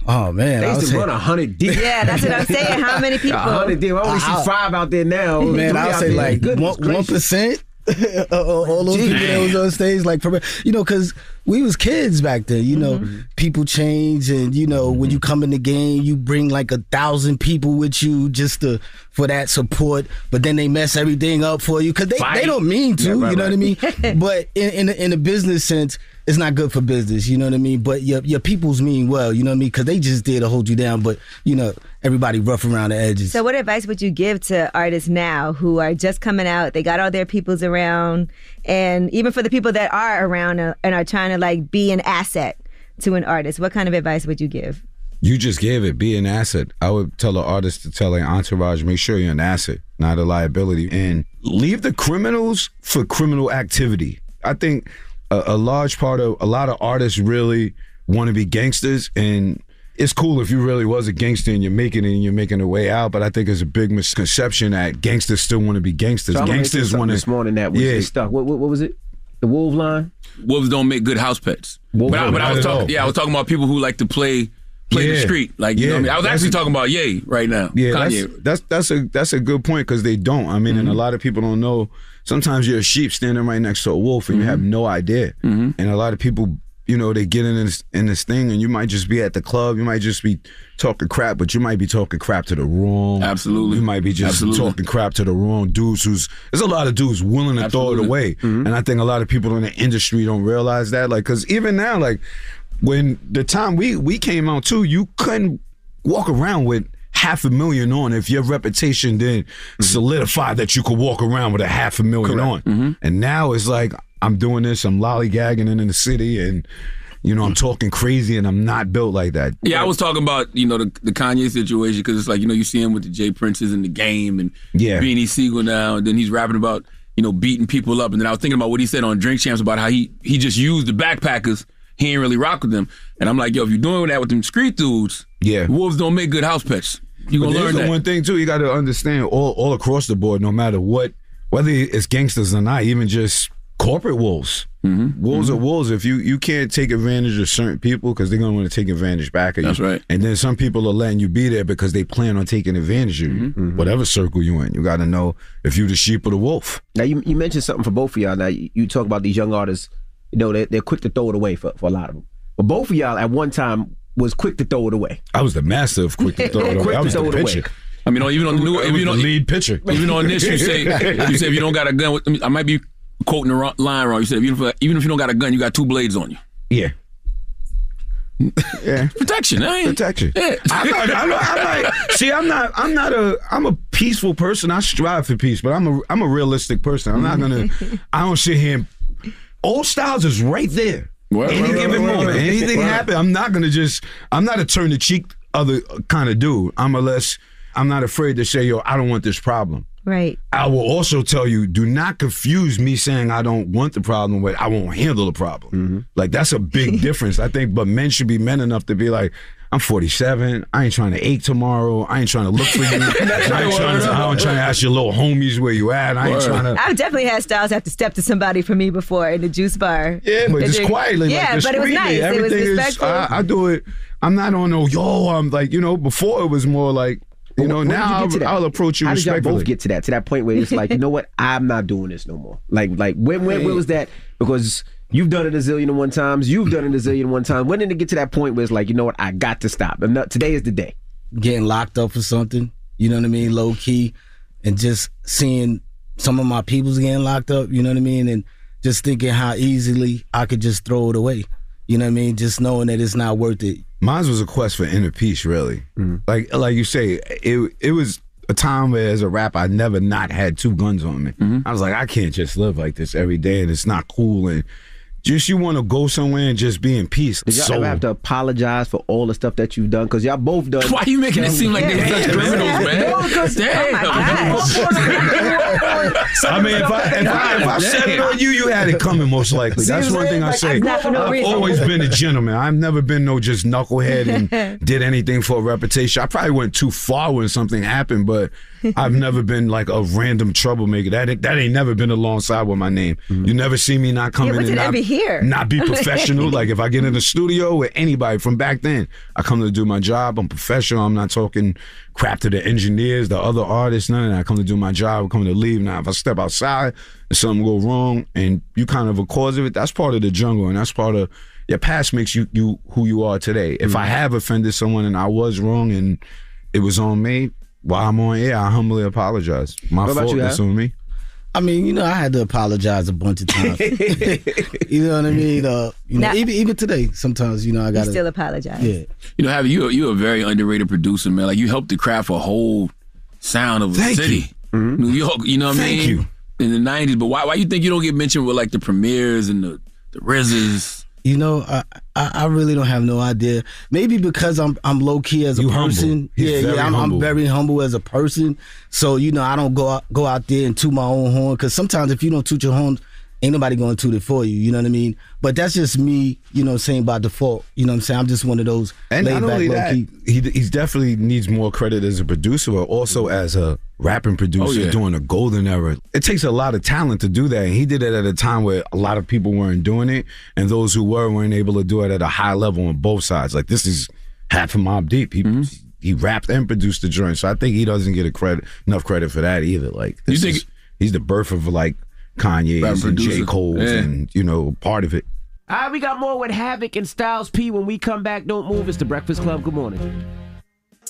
Oh man, They I used would to say- run a hundred deep. Yeah, that's what I'm saying. How many people? A hundred deep. I only see five out there now. Man, I'll say there. like Goodness one one gracious. percent. all those Gee, people that was on stage, like, you know, because we was kids back then. You know, Mm-hmm. people change, and you know, when you come in the game, you bring like a thousand people with you just to for that support. But then they mess everything up for you because they, Fight. they don't mean to. Yeah, right, you know what I mean? but in in in a business sense. It's not good for business, you know what I mean. But your your people's mean well, you know what I mean, because they just there to hold you down. But you know, everybody rough around the edges. So, what advice would you give to artists now who are just coming out? They got all their peoples around, and even for the people that are around uh, and are trying to like be an asset to an artist, what kind of advice would you give? You just gave it. Be an asset. I would tell an artist to tell an entourage, make sure you're an asset, not a liability, and leave the criminals for criminal activity. I think a, a large part of a lot of artists really want to be gangsters, and it's cool if you really was a gangster and you're making it and you're making a way out. But I think it's a big misconception that gangsters still want to be gangsters. Charlamagne said gangsters want to this morning that was yeah. stuck. What, what, what was it? The wolf line. Wolves don't make good house pets. Wolves but I, but I was talking. Yeah, I was talking about people who like to play play the street. Like you know, what I, mean? I was that's actually a- talking about Ye right now. Yeah, Kanye. that's, that's that's a that's a good point because they don't. I mean, and a Mm-hmm. lot of people don't know. Sometimes you're a sheep standing right next to a wolf, and you have Mm-hmm. no idea. And a lot of people, you know, they get in this in this thing, and you might just be at the club, you might just be talking crap, but you might be talking crap to the wrong. Absolutely. you might be just Absolutely. talking crap to the wrong dudes. Who's there's a lot of dudes willing to throw it away, Mm-hmm. and I think a lot of people in the industry don't realize that. Like, because even now, like when the time we we came out too, you couldn't walk around with half a million on if your reputation didn't mm-hmm. solidify that you could walk around with a half a 1000000 on. Mm-hmm. And now it's like I'm doing this, I'm lollygagging in the city, and you know I'm mm. talking crazy, and I'm not built like that. Yeah, I was talking about you know the, the Kanye situation because it's like you know you see him with the Jay Princes in the game and Yeah. Beanie Sigel now, and then he's rapping about you know beating people up, and then I was thinking about what he said on Drink Champs about how he he just used the backpackers. He ain't really rock with them, and I'm like, yo, if you're doing that with them street dudes, yeah, wolves don't make good house pets. You But gonna learn the that. one thing too. You got to understand all all across the board, no matter what, whether it's gangsters or not, even just corporate wolves. Mm-hmm. Wolves are wolves. If you you can't take advantage of certain people because they're gonna want to take advantage back of you. That's right. And then some people are letting you be there because they plan on taking advantage of you. Mm-hmm. Whatever circle you in, you got to know if you the sheep or the wolf. Now you you mentioned something for both of y'all. Now you, you talk about these young artists. You know they they're quick to throw it away for, for a lot of them. But both of y'all at one time was quick to throw it away. I was the master of quick to throw it away. I was the throw it away. pitcher. I mean, even on the new, I if was you the lead pitcher. Even on this, you say you say if you don't got a gun, I might be quoting the wrong, line wrong. You said even if, even if you don't got a gun, you got two blades on you. Yeah. Yeah, protection. I ain't, protection. Yeah. I'm not, I'm not, I'm not, see, I'm not. I'm not a. I'm a peaceful person. I strive for peace, but I'm a. I'm a realistic person. I'm not gonna. I don't sit here. And, old styles is right there. Right, Any right, right, given right, moment, right. anything Right. happen. I'm not gonna just. I'm not a turn the cheek other kind of dude. I'm a less. I'm not afraid to say, yo, I don't want this problem. Right. I will also tell you, do not confuse me saying I don't want the problem with I won't handle the problem. Mm-hmm. Like that's a big difference. I think, but men should be men enough to be like, I'm 47. I ain't trying to ache tomorrow. I ain't trying to look for you. I ain't trying to, I ain't trying to ask your little homies where you at. I ain't trying to. I've definitely had Styles have to step to somebody for me before in the juice bar. Yeah, but And just then- quietly. Yeah, like, but it was discreetly. nice. It was Everything is. respectful. I, I do it. I'm not on no yo. I'm like you know. Before it was more like you know. When Now you get to that? I'll, I'll approach you How did y'all respectfully. both get to that? To that point where it's like, you know what? I'm not doing this no more. Like, like when when, when was that? Because you've done it a zillion and one times. You've done it a zillion and one time. When did it get to that point where it's like, you know what? I got to stop. And uh, today is the day. getting locked up for something, you know what I mean, low key, and just seeing some of my people's getting locked up, you know what I mean, and just thinking how easily I could just throw it away, you know what I mean, just knowing that it's not worth it. Mine was a quest for inner peace, really. Mm-hmm. Like like you say, it it was a time where as a rapper I never not had two guns on me. Mm-hmm. I was like, I can't just live like this every day and it's not cool and just you want to go somewhere and just be in peace. Did y'all So- ever have to apologize for all the stuff that you've done? Because y'all both done. Why are you making it seem like they were such criminals, man? No, 'cause- Damn. Oh I mean, if I if I, if I said it on you, you had it coming most likely. See That's one thing I saying? say. Not for no I've reason. always been a gentleman. I've never been no just knucklehead and did anything for a reputation. I probably went too far when something happened, but I've never been like a random troublemaker. That ain't- that ain't never been alongside with my name. Mm-hmm. You never see me not coming Yeah, in what's and it not, here? not be professional. like if I get in the studio with anybody from back then, I come to do my job. I'm professional. I'm not talking crap to the engineers, the other artists, none of that. I come to do my job. I come to leave. Now, if I step outside and something go wrong and you kind of a cause of it, that's part of the jungle and that's part of your past makes you you who you are today. If Mm-hmm. I have offended someone and I was wrong and it was on me, while I'm on air, I humbly apologize. My fault. you, That's on me. I mean, you know, I had to apologize a bunch of times. you know what I mean? Uh, you know, Now- even even today, sometimes you know I gotta still apologize. Yeah. You know, Javi, you you are a very underrated producer, man. Like you helped to craft a whole sound of a Thank city, New York. You know what Thank I mean? you. In the '90s, but why why you think you don't get mentioned with like the Premiers and the the RZAs? You know, I, I I really don't have no idea. Maybe because I'm I'm low key as a You person. Yeah, yeah. I'm. I'm very humble as a person. So you know, I don't go out, go out there and toot my own horn. Because sometimes if you don't toot your horn, ain't nobody going to toot it for you. You know what I mean? But that's just me. You know, what I'm saying by default. You know what I'm saying? I'm just one of those And laid not back, only that, key. he he's definitely needs more credit as a producer, but also as a rapping producer Oh, yeah. during the golden era. It takes a lot of talent to do that, and he did it at a time where a lot of people weren't doing it, and those who were weren't able to do it at a high level on both sides. Like this is half a Mobb Deep. He Mm-hmm. he rapped and produced the joint, so I think he doesn't get a credit enough credit for that either. Like this think- is, he's the birth of like Kanye's and J producer. Cole's Yeah. and you know part of it. All right, we got more with Havoc and Styles P when we come back. Don't move. It's the Breakfast Club. Good morning.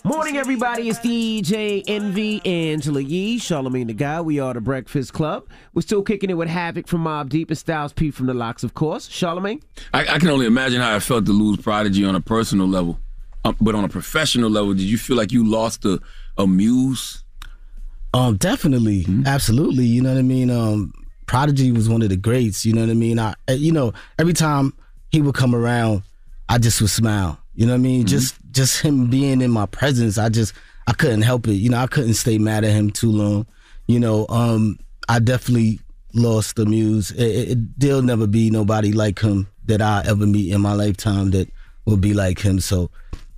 Morning, everybody. It's DJ Envy, Angela Yee, Charlamagne the God. We are the Breakfast Club. We're still kicking it with Havoc from Mobb Deep and Styles P from the Lox, of course. Charlamagne? I, I can only imagine how it felt to lose Prodigy on a personal level, um, but on a professional level, did you feel like you lost a a muse? Um, definitely, absolutely. You know what I mean. Um, Prodigy was one of the greats. You know what I mean. I, uh, you know, every time he would come around, I just would smile. You know what I mean. Just, just him being in my presence, I just, I couldn't help it. You know, I couldn't stay mad at him too long. You know, um, I definitely lost the muse. It, it- there'll never be nobody like him that I ever meet in my lifetime that will be like him. So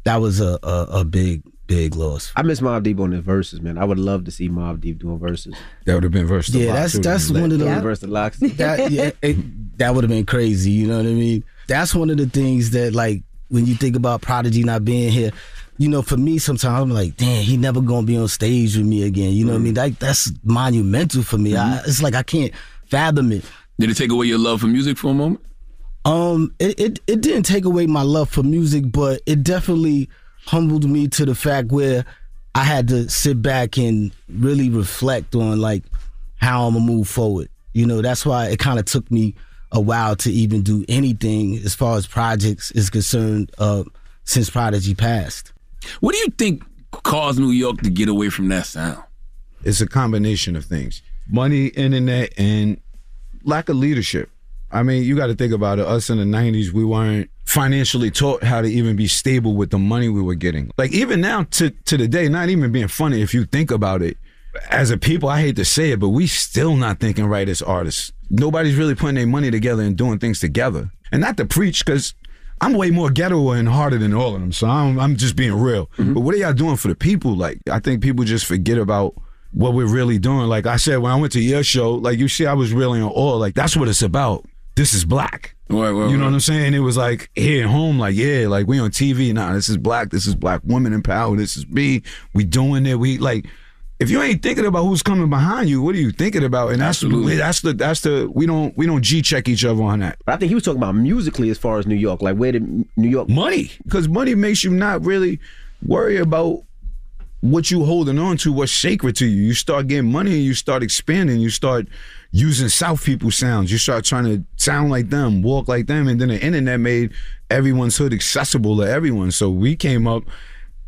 that was a, a, a big, big loss. I miss Mobb Deep on the Verzuz, man. I would love to see Mobb Deep doing Verzuz. That would have been versatile. Yeah, that's that's one of the Verse the Lox. that yeah, it, that would have been crazy. You know what I mean? That's one of the things that like when you think about Prodigy not being here. You know, for me, sometimes I'm like, damn, he never gonna be on stage with me again. You know what I mean? Like that's monumental for me. I, it's like I can't fathom it. Did it take away your love for music for a moment? Um, it, it it didn't take away my love for music, but it definitely humbled me to the fact where I had to sit back and really reflect on like how I'm gonna move forward. You know, that's why it kind of took me a while to even do anything as far as projects is concerned. Uh, since Prodigy passed. What do you think caused New York to get away from that sound? It's a combination of things money, internet, and lack of leadership. I mean, you got to think about it. Us in the 90s, we weren't financially taught how to even be stable with the money we were getting. Like, even now to, to the day, not even being funny, if you think about it, as a people, I hate to say it, but we still not thinking right as artists. Nobody's really putting their money together and doing things together. And not to preach, because I'm way more ghetto and harder than all of them. So I'm, I'm just being real. Mm-hmm. But what are y'all doing for the people? Like, I think people just forget about what we're really doing. Like I said, when I went to your show, like you see, I was really on all. Like that's what it's about. This is black. Right, right, you know right. what I'm saying? It was like here at home, like yeah, like we on TV. Nah, this is black. This is black women in power. This is me. We doing it. We like. If you ain't thinking about who's coming behind you, what are you thinking about? And that's Absolutely. that's the that's the we don't we don't g check each other on that. But I think he was talking about musically as far as New York. Like where did New York money? Because money makes you not really worry about what you holding on to, what's sacred to you. You start getting money and you start expanding. You start using South people sounds. You start trying to sound like them, walk like them, and then the internet made everyone's hood accessible to everyone. So we came up.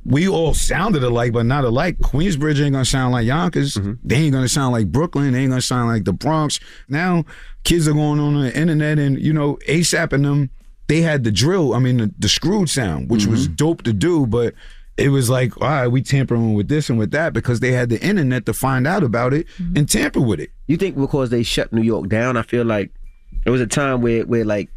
We all sounded alike, but not alike. Queensbridge ain't gonna sound like Yonkers. Mm-hmm. They ain't gonna sound like Brooklyn. They ain't gonna sound like the Bronx. Now kids are going on the internet, and you know ASAP and them. They had the drill. I mean, the, the screwed sound, which mm-hmm. was dope to do, but it was like, all right, we tampering with this and with that because they had the internet to find out about it mm-hmm. and tamper with it. You think because they shut New York down, I feel like there was a time where where like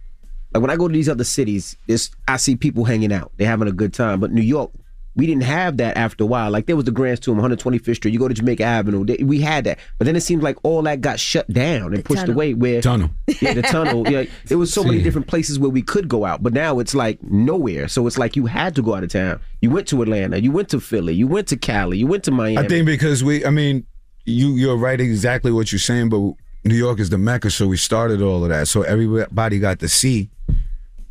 like when I go to these other cities, it's I see people hanging out. They're having a good time. But New York, we didn't have that after a while. Like there was the Grant's Tomb, 125th Street. You go to Jamaica Avenue. They, we had that. But then it seemed like all that got shut down and pushed tunnel. away where Tunnel. Yeah, the tunnel. Yeah. There was so many different places where we could go out. But now it's like nowhere. So it's like you had to go out of town. You went to Atlanta, you went to Philly, you went to Cali, you went to Miami. I think because we, I mean, you you're right exactly what you're saying, but New York is the mecca, so we started all of that. So everybody got to see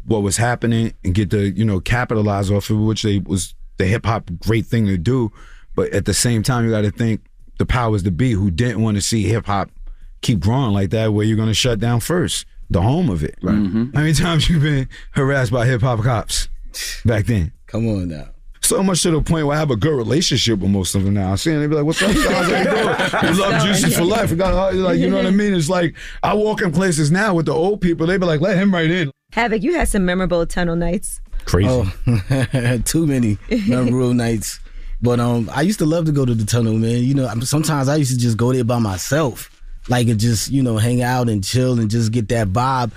what was happening and get to you know capitalize off of which they was the hip hop great thing to do. But at the same time, you got to think the powers to be who didn't want to see hip hop keep growing like that, where you're going to shut down first, the home of it. Right. Mm-hmm. How many times you been harassed by hip hop cops back then? Come on now. So much to the point where I have a good relationship with most of them now. I see them, they be like, "What's up, guys? How you doing? We love Juicy for life." We got like, you know what I mean? It's like I walk in places now with the old people. They be like, "Let him right in." Havoc, you had some memorable tunnel nights. Crazy. Oh, too many memorable nights. But um, I used to love to go to the tunnel, man. You know, sometimes I used to just go there by myself, like and just you know hang out and chill and just get that vibe,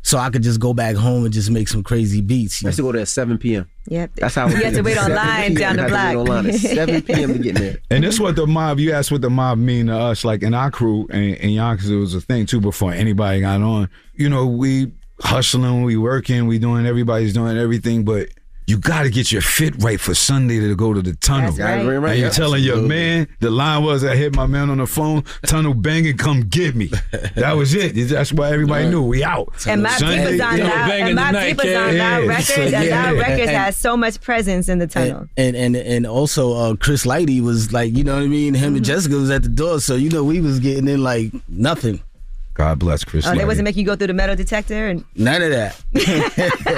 so I could just go back home and just make some crazy beats. I used to go there at 7 p.m. Yep. That's how You had to wait on 7 line down the I had to wait block. on line at 7 p.m. to get there. And this what the mob. You asked what the mob mean to us, like in our crew and, and Yonkers. It was a thing too before anybody got on. You know, we hustling, we working, we doing. Everybody's doing everything, but. You got to get your fit right for Sunday to go to the tunnel. That's right. Right, right, and you're telling your man, the line was I hit my man on the phone, tunnel banging, come get me. That was it. That's why everybody knew we out. And my Sunday- people's on loud, and my people's on loud records, and loud records And- has so much presence in the tunnel. and and and also uh, Chris Lighty was like, you know what I mean. Him Mm-hmm. and Jessica was at the door, so you know we was getting in like nothing. God bless Chris. Oh, they wasn't making you go through the metal detector and None of that.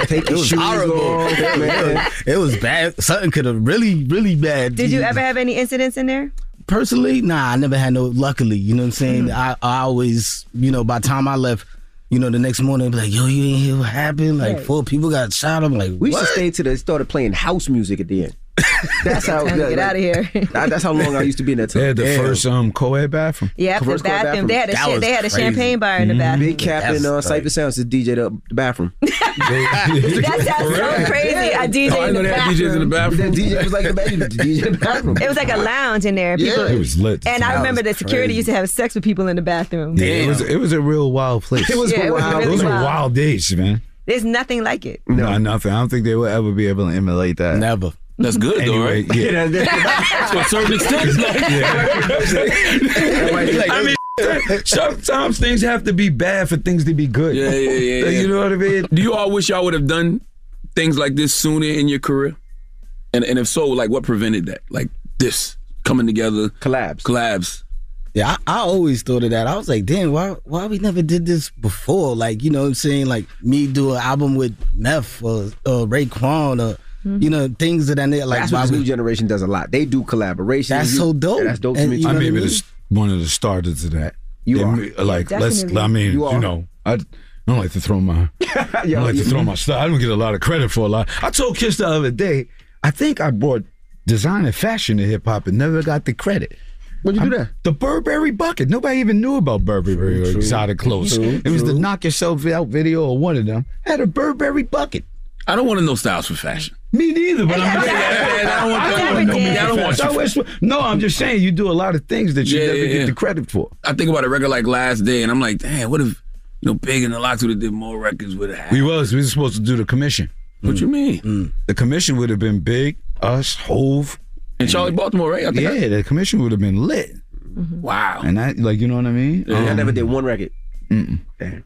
Take it was shoes horrible. off, it, was, it was bad. Something could have really, really bad. did you ever have any incidents in there? Personally, nah, I never had no. Luckily, you know what I'm saying. Mm-hmm. I, I always, you know, by the time I left, you know, the next morning, be like, yo, you ain't hear what happened? Like Right. four people got shot. I'm like, We used to stay to the started playing house music at the end. That's how. Time to get outta here. that- that's how long I used to be in that. They had the first um co-ed bathroom. Yeah, the First club bathroom. They had a That cha- was they had a crazy. champagne bar in the bathroom. Big Kap and uh, Cipha Sounds to DJ the, the bathroom. That sounds so crazy. A DJ Oh, I in know the bathroom. DJs in the bathroom. The DJ was like the baby. The DJ bathroom. It was like a lounge in there. People, It was lit. And I remember the security crazy. used to have sex with people in the bathroom. Yeah, it was it was a real wild place. It was Yeah, it was wild. really Those were wild. wild days, man. There's nothing like it. No, nothing. I don't think they will ever be able to emulate that. Never. That's good anyway, though, right? Yeah. to a certain extent. Like, I mean, sometimes things have to be bad for things to be good. Yeah, yeah, yeah. You know what I mean? Do you all wish y'all would have done things like this sooner in your career? And and if so, like what prevented that? Like this coming together, collabs, collabs. Yeah, I, I always thought of that. I was like, damn, why why we never did this before? Like, you know what I'm saying? Like me do an album with Meth or, or Raekwon or Mm-hmm. you know, things that I nature. Like that's what this new generation does a lot. They do collaborations. That's You- so dope. Yeah, that's dope And to me. you I know mean, I but it's one of the starters of that. You It are. me- Like, let's. I mean, You you, know, I, I don't like to throw my. I don't like to throw my stuff. I don't get a lot of credit for a lot. I told Kiss the other day. I think I brought design and fashion to hip hop and never got the credit. What'd you do there? The Burberry bucket. Nobody even knew about Burberry or True. exotic clothes. True, it was the knock yourself out video or one of them. Had a Burberry bucket. I don't want to know styles for fashion. Me neither, but I'm just I don't want- I don't want no- I don't want so it's, no, I'm just saying you do a lot of things that you Yeah, never yeah, get yeah. the credit for. I think about a record like Last Day, and I'm like, damn, what if you know Big and the Lox would have did more records with a We was we was supposed to do the commission. What you mean? The commission would have been big, us, Hove, and Charli Baltimore, right? I think yeah, I- the commission would have been lit. Wow. And that, like, you know what I mean? I Um, never did one record. Mm-mm. Damn. Well,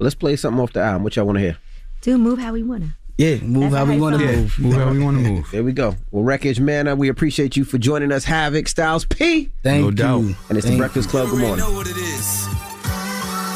let's play something off the album. What y'all want to hear? Do move how we wanna. Yeah, move how we want to move. Move how we want to move. There we go. Well, Wreckage Manor, we appreciate you for joining us. Havoc, Styles P. Thank No you. doubt. And it's the Breakfast Club. Good morning. know what it is.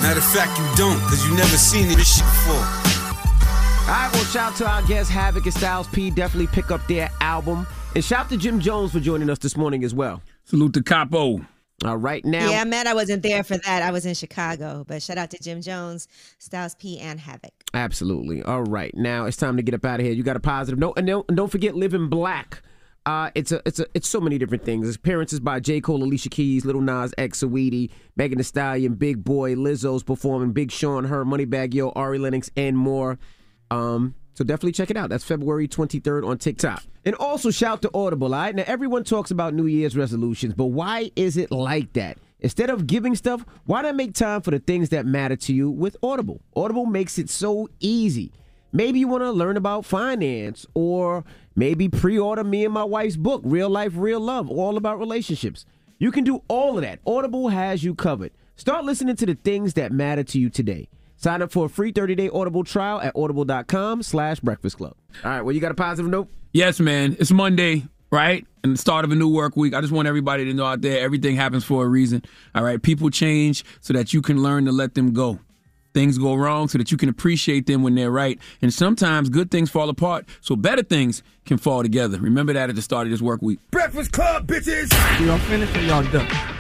Matter of fact, you don't, because you never seen it this shit before. All right, well, shout out to our guests, Havoc and Styles P. Definitely pick up their album. And shout out to Jim Jones for joining us this morning as well. Salute to Capo. All right, now. yeah, I'm mad I wasn't there for that. I was in Chicago, but shout out to Jim Jones, Styles P, and Havoc. Absolutely. All right, now it's time to get up out of here. You got a positive note, and don't, and don't forget, Live in Black. Uh, it's a, it's a, it's so many different things. Appearances by J. Cole, Alicia Keys, Lil Nas X, Saweetie, Megan Thee Stallion, Big Boy, Lizzo's performing, Big Sean, H.E.R, Moneybagg Yo, Ari Lennox, and more. Um, so definitely check it out. That's February 23rd on TikTok. And also shout to Audible. All right, now everyone talks about New Year's resolutions, but why is it like that? Instead of giving stuff, why not make time for the things that matter to you with Audible? Audible makes it so easy. Maybe you want to learn about finance, or maybe pre order me and my wife's book, Real Life, Real Love, all about relationships. You can do all of that. Audible has you covered. Start listening to the things that matter to you today. Sign up for a free 30-day Audible trial at audible.com slash breakfast club. All right, well, you got a positive note? Yes, man. It's Monday, right? And the start of a new work week. I just want everybody to know out there everything happens for a reason. All right. People change so that you can learn to let them go. Things go wrong so that you can appreciate them when they're right. And sometimes good things fall apart so better things can fall together. Remember that at the start of this work week. Breakfast Club, bitches. Y'all finished or y'all done?